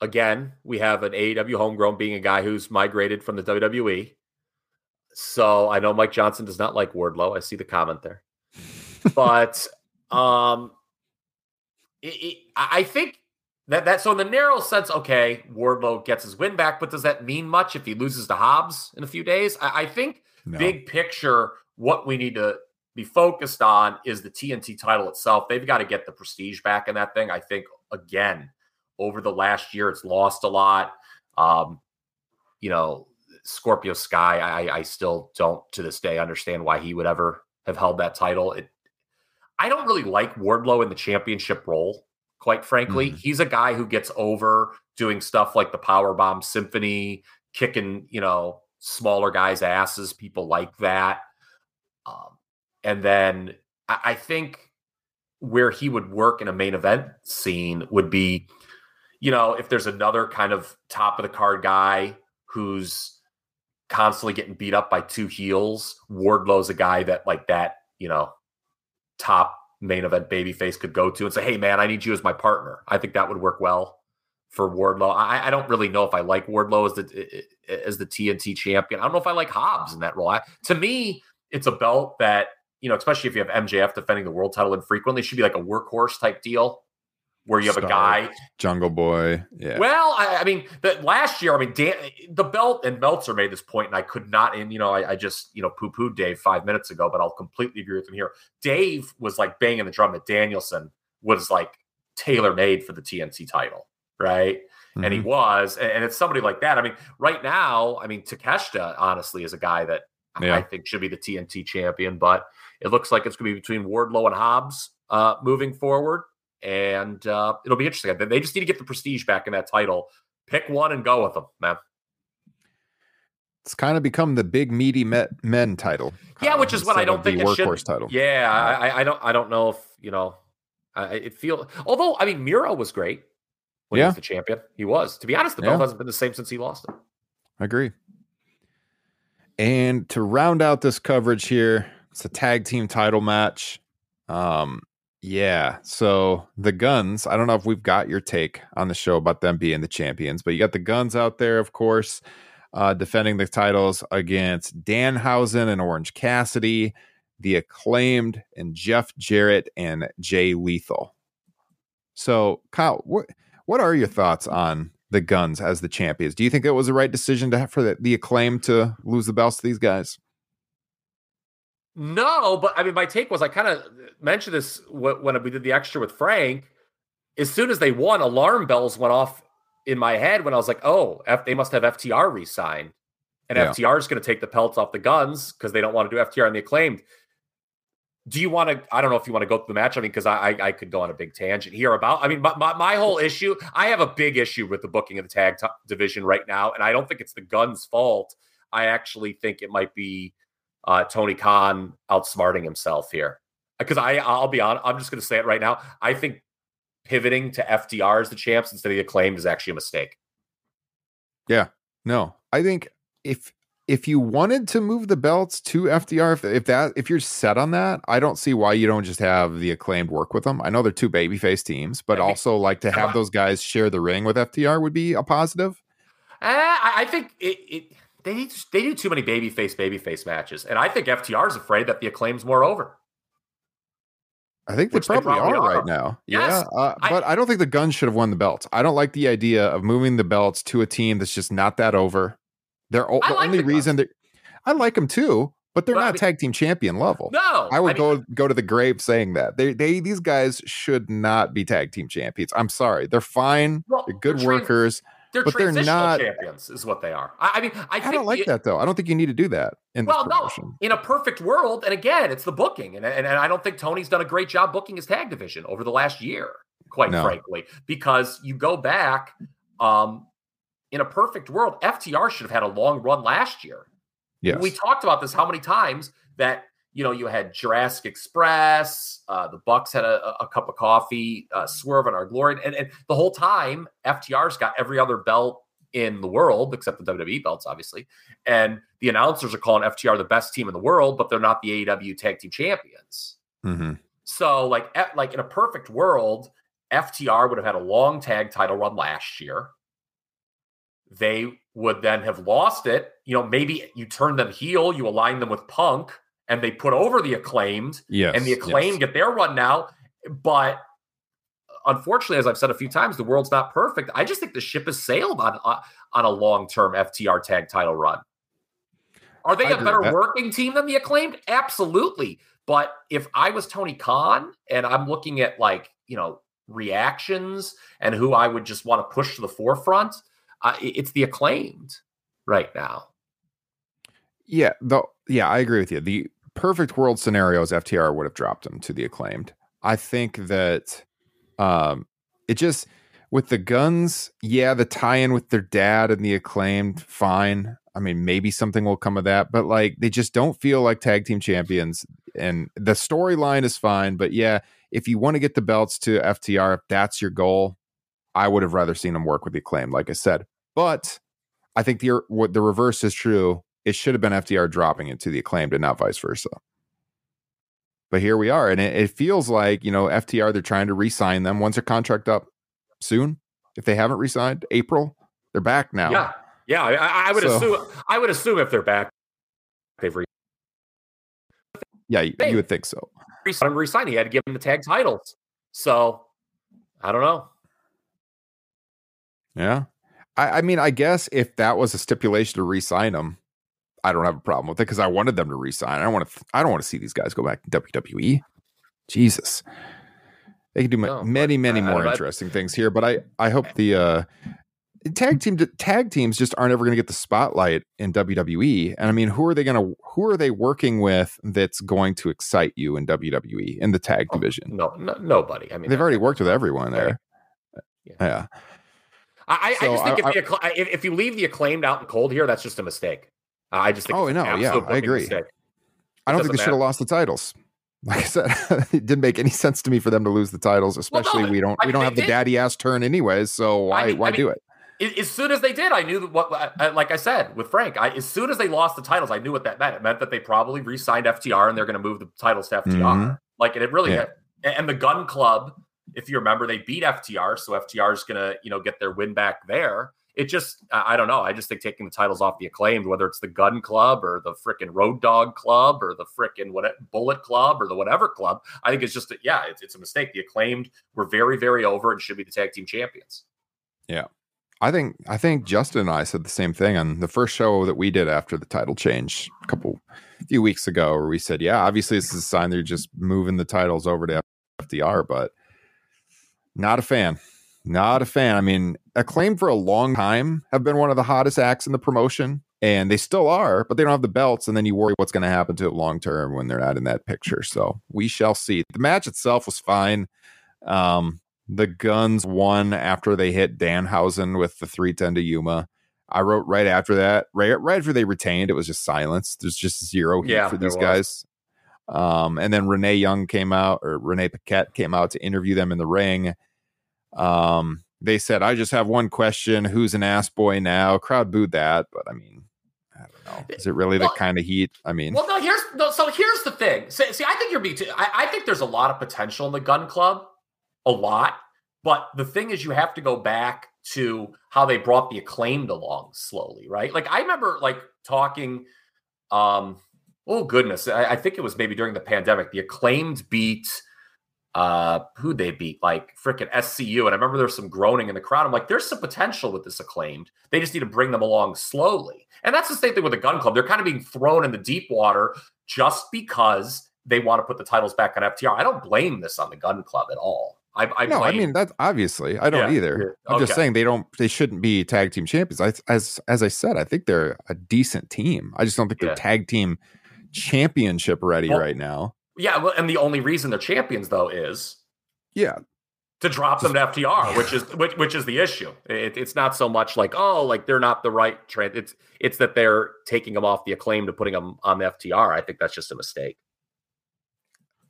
Again, we have an AEW homegrown being a guy who's migrated from the WWE. So I know Mike Johnson does not like Wardlow. I see the comment there, but um, it, it, I think that that so in the narrow sense, okay, Wardlow gets his win back, but does that mean much if he loses to Hobbs in a few days? I, I think No. big picture, what we need to be focused on is the TNT title itself. They've got to get the prestige back in that thing. I think again over the last year, it's lost a lot. Um, you know, Scorpio Sky. I, I still don't to this day understand why he would ever have held that title. It, I don't really like Wardlow in the championship role. Quite frankly, Mhm. he's a guy who gets over doing stuff like the Powerbomb Symphony, kicking you know smaller guys' asses. People like that. Um, and then I, I think where he would work in a main event scene would be, you know, if there's another kind of top of the card guy who's constantly getting beat up by two heels, Wardlow's a guy that like that, you know, top main event babyface could go to and say, "Hey, man, I need you as my partner." I think that would work well for Wardlow. I, I don't really know if I like Wardlow as the as the TNT champion. I don't know if I like Hobbs in that role. I, to me, it's a belt that you know, especially if you have MJF defending the world title infrequently, should be like a workhorse type deal where you have a guy Jungle Boy. Yeah. well, I, I mean, the, last year, I mean, Dan, the belt and Meltzer made this point, and I could not. And you know, I, I just you know poo pooed Dave five minutes ago, but I'll completely agree with him here. Dave was like banging the drum that Danielson was like tailor made for the TNT title, right? And he Mhm. was, and, and it's somebody like that. I mean, right now, I mean, Takeshita honestly is a guy that I- Yeah. I think should be the TNT champion, but it looks like it's going to be between Wardlow and Hobbs uh, moving forward and uh, it'll be interesting. They- They just need to get the prestige back in that title. Pick one and go with them, man. it's kind of become the big meaty men title. Yeah, which is what I don't think it should. workhorse title. Yeah, I, I- don't. I don't know if you know. I it feel. Although I mean, Miro was great when he Yeah. was the champion. He was. To be honest, the belt Yeah. hasn't been the same since he lost it. I agree. And to round out this coverage here, it's a tag team title match. Um, Yeah. So the Gunns, I don't know if we've got your take on the show about them being the champions, but you got the Gunns out there, of course, uh, defending the titles against Danhausen and Orange Cassidy, the acclaimed and Jeff Jarrett and Jay Lethal. So, Kyle, what what are your thoughts on the Gunns as the champions? Do you think it was the right decision to have for the, the acclaim to lose the belts to these guys? No, but I mean, my take was I kind of mentioned this when we did the extra with Frank. As soon as they won, alarm bells went off in my head when I was like, "Oh, F- they must have FTR re-signed, and yeah. FTR is going to take the pelts off the Gunns because they don't want to do FTR and the acclaimed." Do you want to? I don't know if you want to go through the match. I mean, because I, I, I could go on a big tangent here about. I mean, my, my, my whole issue. I have a big issue with the booking of the tag t- division right now, and I don't think it's the Gunns' fault. I actually think it might be uh, Tony Khan outsmarting himself here. Because I, I'll be honest, I'm just going to say it right now. I think pivoting to FTR as the champs instead of the acclaimed is actually a mistake. Yeah, no, I think if if you wanted to move the belts to FTR, if, if that if you're set on that, I don't see why you don't just have the acclaimed work with them. I know they're two babyface teams, but I also like to have those guys share the ring with FTR would be a positive. Uh, I think it, it they need they do too many babyface babyface matches, and I think FTR is afraid that the acclaim's more over. I think they probably, they probably, are, are. right now. Yes, yeah, uh, but I don't think the Gunns should have won the belts. I don't like the idea of moving the belts to a team that's just not that over. They're o- the like only the reason that I like them too, but they're but not I mean, tag team champion level. No, I would I mean, go go to the grave saying that they they these guys should not be tag team champions. I'm sorry, they're fine. Well, they're good they're workers. They're but they're not champions, is what they are. I, I mean, I, I don't like the, that though. I don't think you need to do that in well, no. In a perfect world, and again, it's the booking, and, and and I don't think Tony's done a great job booking his tag division over the last year, quite no. frankly, because you go back. Um, in a perfect world, FTR should have had a long run last year. Yes. We talked about this how many times that you know, you had Jurassic Express, uh, the Bucks had a, a cup of coffee, uh, Swerve In Our Glory, and, and the whole time FTR's got every other belt in the world except the WWE belts, obviously. And the announcers are calling FTR the best team in the world, but they're not the AEW Tag Team Champions. Mm-hmm. So, like, like in a perfect world, FTR would have had a long tag title run last year. They would then have lost it. You know, maybe you turn them heel, you align them with Punk and they put over the acclaimed. Yes, and the acclaimed yes. get their run now. But unfortunately, as I've said a few times, the world's not perfect. I just think the ship has sailed on uh, on a long term FTR tag title run. Are they I a better working team than the acclaimed? Absolutely. But if I was Tony Khan and I'm looking at like, you know, reactions and who I would just want to push to the forefront, uh, it's the acclaimed right now. Yeah, though yeah, I agree with you. The perfect world scenarios, FTR would have dropped him to the acclaimed. I think that um, it just with the Gunns, yeah, the tie-in with their dad and the acclaimed, fine. I mean, maybe something will come of that, but like they just don't feel like tag team champions. And the storyline is fine, but yeah, if you want to get the belts to FTR, if that's your goal, I would have rather seen them work with the acclaimed, like I said. But I think the what the reverse is true it should have been FTR dropping it to the acclaimed and not vice versa. But here we are. And it, it feels like, you know, FTR, they're trying to re sign them. Once their contract up soon, if they haven't re signed, April, they're back now. Yeah. Yeah. I, I would so, assume, I would assume if they're back, they've re Yeah, you, you would think so. i'm Resign. He had to give him the tag titles. So I don't know. Yeah. I, I mean, I guess if that was a stipulation to re-sign him, I don't have a problem with it because I wanted them to resign. I don't want to. I don't want to see these guys go back to WWE. Jesus, they can do no, many, many more interesting things here. But I, I hope the uh, tag team tag teams just aren't ever going to get the spotlight in WWE. And I mean, who are they going to? Who are they working with that's going to excite you in WWE in the tag oh, division? No, no, nobody. I mean, they've already worked with everyone there. Yeah. yeah. I, so I, just think I, if, the, if, if you leave the acclaimed out in cold here, that's just a mistake. I just think. Oh no, yeah, I agree. I don't think they should have lost the titles. Like I said, it didn't make any sense to me for them to lose the titles, especially well, no, we don't I we don't have the did. daddy ass turn anyways. So why I mean, why I mean, do it? As soon as they did, I knew what, like I said with Frank, I, as soon as they lost the titles, I knew what that meant. It meant that they probably re-signed FTR and they're going to move the titles to FTR. Mm-hmm. Like, and it really, yeah. and the Gunn Club, if you remember, they beat FTR, so FTR is gonna you know get their win back there. It just I don't know. I just think taking the titles off the acclaimed, whether it's the Gunn Club or the freaking Road Dog Club or the freaking what Bullet Club or the whatever club, I think it's just a, yeah, it's, it's a mistake. The acclaimed were very very over and should be the tag team champions. Yeah. I think I think Justin and I said the same thing on the first show that we did after the title change a couple a few weeks ago, where we said, yeah, obviously this is a sign they're just moving the titles over to FTR, but not a fan. Not a fan. I mean, acclaimed for a long time have been one of the hottest acts in the promotion, and they still are, but they don't have the belts. And then you worry what's going to happen to it long term when they're not in that picture. So we shall see. The match itself was fine. Um, the Gunns won after they hit Danhausen with the 310 to Yuma. I wrote right after that, right, right after they retained, it was just silence. There's just zero heat Yeah, for these guys. Um, and then Renee Young came out, or Renee Paquette came out to interview them in the ring. Um, they said, I just have one question. Who's an ass boy now? Crowd booed that, but I mean, I don't know. Is it really Well- the kind of heat? I mean, Well, no, here's no, so here's the thing. See, see, I think you're being too. I, I think there's a lot of potential in the Gunn Club, a lot. But the thing is, you have to go back to how they brought the acclaimed along slowly, right? Like I remember, like talking. Um, oh goodness, I, I think it was maybe during the pandemic. The acclaimed beat. Uh, who they beat like freaking SCU, and I remember there was some groaning in the crowd. I'm like, there's some potential with this acclaimed. They just need to bring them along slowly, and that's the same thing with the Gunn Club. They're kind of being thrown in the deep water just because they want to put the titles back on FTR. I don't blame this on the Gunn Club at all. I, I no, I mean that's obviously I don't Yeah, either. yeah, I'm just saying they don't they shouldn't be tag team champions. I, as as I said, I think they're a decent team. I just don't think they're tag team championship ready Well- right now. Yeah. Well, and the only reason they're champions though is Yeah, to drop them to FTR, which is which, which is the issue. It, it's not so much like oh, like they're not the right trend. It's it's that they're taking them off the acclaim to putting them on the FTR. I think that's just a mistake.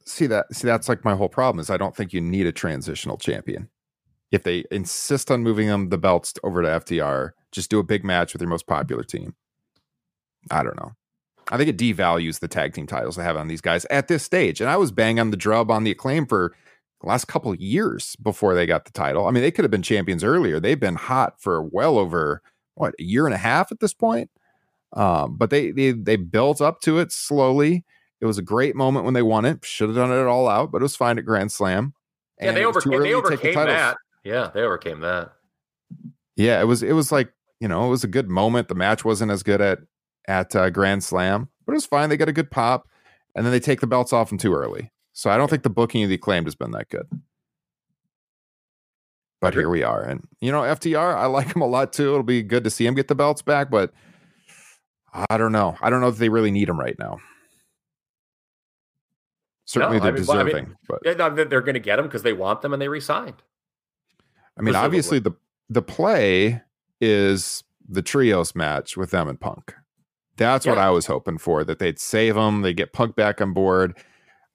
see that see that's like my whole problem is I don't think you need a transitional champion. If they insist on moving them the belts over to FTR, just do a big match with your most popular team. I don't know. I think it devalues the tag team titles they have on these guys at this stage. And I was banging on the drum on the acclaim for the last couple of years before they got the title. I mean, they could have been champions earlier. They've been hot for well over what a year and a half at this point. Um, but they they they built up to it slowly. It was a great moment when they won it. Should have done it all out, but it was fine at Grand Slam. Yeah, they it was too overcame. They take the that. Yeah, they overcame that. Yeah, it was it was like you know it was a good moment. The match wasn't as good at at uh, Grand Slam, but it was fine. They got a good pop, and then they take the belts off them too early. So I don't think the booking of the acclaimed has been that good. But here we are, and you know FTR, I like him a lot too. It'll be good to see him get the belts back, but I don't know. I don't know if they really need him right now. Certainly, I they're mean, well, I mean, deserving, but Yeah, no, they're going to get them because they want them and they resigned. I mean, Presumably. obviously the the play is the trios match with them and Punk. That's what I was hoping for. That they'd save them, they get Punk back on board.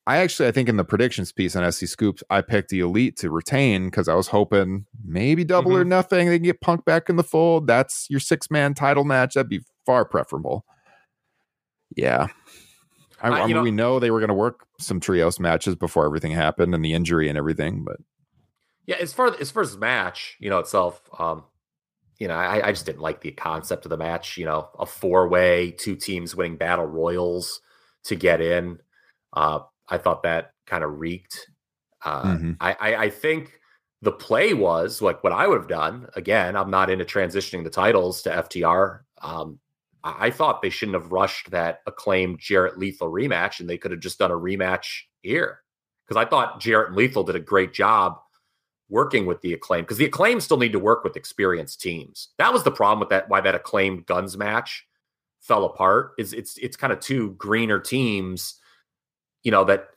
I actually, I think in the predictions piece on SC Scoops, I picked the Elite to retain because I was hoping maybe double or Mhm. nothing. They can get Punk back in the fold. That's your six man title match. That'd be far preferable. Yeah. I, I- I mean, know- we know they were going to work some trios matches before everything happened and the injury and everything, but Yeah, as far as far as match, you know itself, um, you know, I, I just didn't like the concept of the match. You know, a four way, two teams winning battle royals to get in. Uh, I thought that kind of reeked. Uh, Mhm. I, I I think the play was like what I would have done. Again, I'm not into transitioning the titles to FTR. Um, I, I thought they shouldn't have rushed that acclaimed Jarrett Lethal rematch, and they could have just done a rematch here because I thought Jarrett and Lethal did a great job working with the acclaim because the acclaim still need to work with experienced teams. That was the problem with that why that acclaimed Gunns match fell apart. Is it's it's kind of two greener teams, you know, that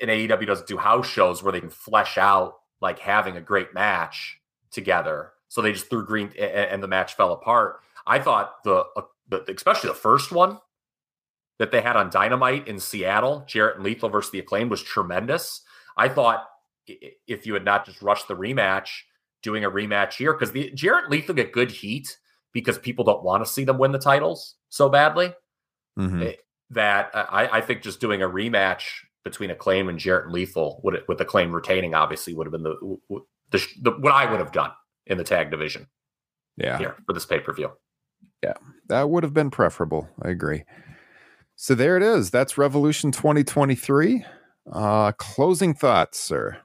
in AEW doesn't do house shows where they can flesh out like having a great match together. So they just threw green a- a- and the match fell apart. I thought the, uh, the especially the first one that they had on Dynamite in Seattle, Jarrett and Lethal versus the Acclaim was tremendous. I thought if you had not just rushed the rematch, doing a rematch here, because the Jarrett Lethal get good heat because people don't want to see them win the titles so badly mhm. that uh, I, I think just doing a rematch between Acclaim and Jarrett Lethal, would it, with Acclaim retaining, obviously would have been the, the, the what I would have done in the tag division. Yeah, here for this pay per view. Yeah, that would have been preferable. I agree. So there it is. That's Revolution 2023. Uh, closing thoughts, sir.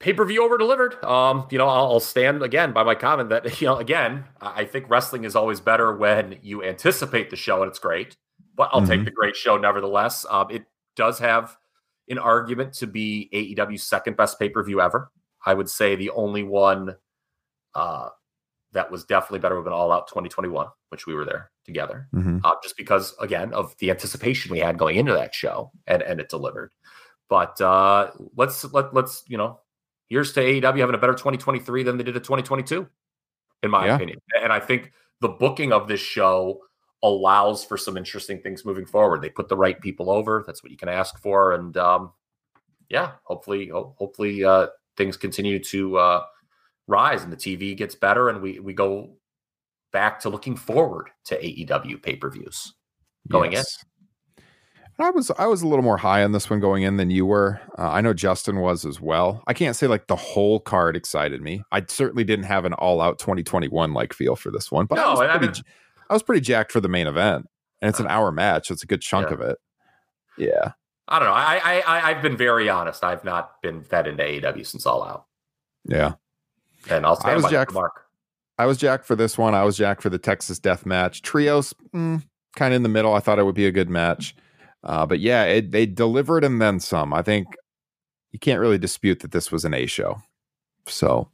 Pay per view over delivered. Um, you know, I'll, stand again by my comment that you know, again, I think wrestling is always better when you anticipate the show and it's great. But I'll mm-hmm. take the great show nevertheless. Um, it does have an argument to be AEW's second best pay per view ever. I would say the only one uh, that was definitely better with an all out 2021, which we were there together. Mm-hmm. Uh, just because, again, of the anticipation we had going into that show and, and it delivered. But uh, let's let let's you know, here's to AEW having a better 2023 than they did a 2022, in my yeah. opinion. And I think the booking of this show allows for some interesting things moving forward. They put the right people over. That's what you can ask for. And um, yeah, hopefully, hopefully uh, things continue to uh, rise and the TV gets better and we we go back to looking forward to AEW pay per views going yes. in. I was I was a little more high on this one going in than you were. Uh, I know Justin was as well. I can't say like the whole card excited me. I certainly didn't have an all out 2021 like feel for this one, but no, I, was pretty, I, mean, I, was pretty, jacked for the main event, and it's an uh, hour match. So it's a good chunk yeah. of it. Yeah, I don't know. I, I I've been very honest. I've not been fed into AEW since All Out. Yeah, and I'll stand I was by Jack, Mark. I was Jack for this one. I was Jack for the Texas Death Match. Trios, mm, kind of in the middle. I thought it would be a good match. Uh, but yeah, it, they delivered and then some. I think you can't really dispute that this was an A show. So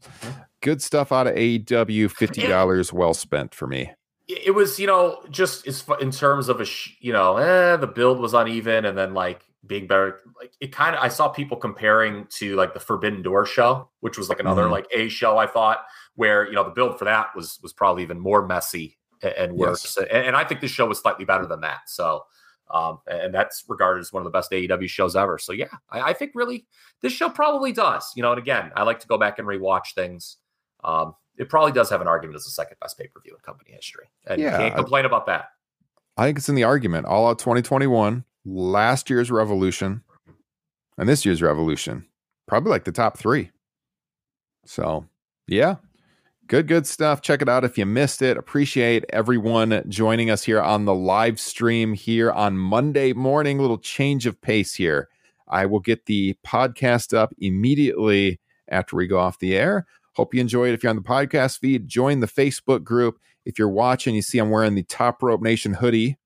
good stuff out of AEW. Fifty dollars well spent for me. It was, you know, just as in terms of a, sh- you know, eh, the build was uneven, and then like being better. Like it kind of, I saw people comparing to like the Forbidden Door show, which was like another mm-hmm. like A show. I thought where you know the build for that was was probably even more messy and, and worse. Yes. And, and, I think this show was slightly better than that. So, um, and that's regarded as one of the best AEW shows ever. So yeah, I, I think really this show probably does. You know, and again, I like to go back and rewatch things. Um, it probably does have an argument as the second best pay per view in company history, and yeah, can't complain I, about that. I think it's in the argument. All out 2021 last year's Revolution and this year's Revolution. Probably like the top three. So, yeah, good, good stuff. Check it out if you missed it. Appreciate everyone joining us here on the live stream here on Monday morning. Little change of pace here. I will get the podcast up immediately after we go off the air. Hope you enjoy it. If you're on the podcast feed, join the Facebook group. If you're watching, you see I'm wearing the Top Rope Nation hoodie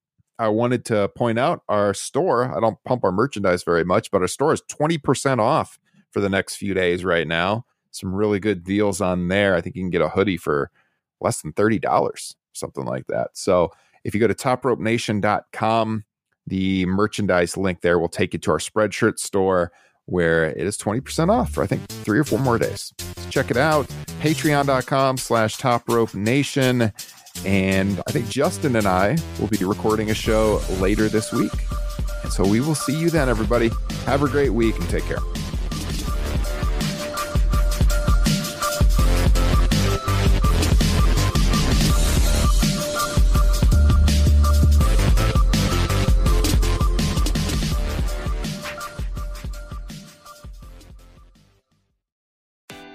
I wanted to point out our store. I don't pump our merchandise very much, but our store is 20% off for the next few days right now. Some really good deals on there. I think you can get a hoodie for less than $30, something like that. So if you go to topropenation.com, the merchandise link there will take you to our Spreadshirt store where it is 20% off for I think three or four more days. So check it out. Patreon.com slash top rope nation. And I think Justin and I will be recording a show later this week. And so we will see you then, everybody. Have a great week and take care.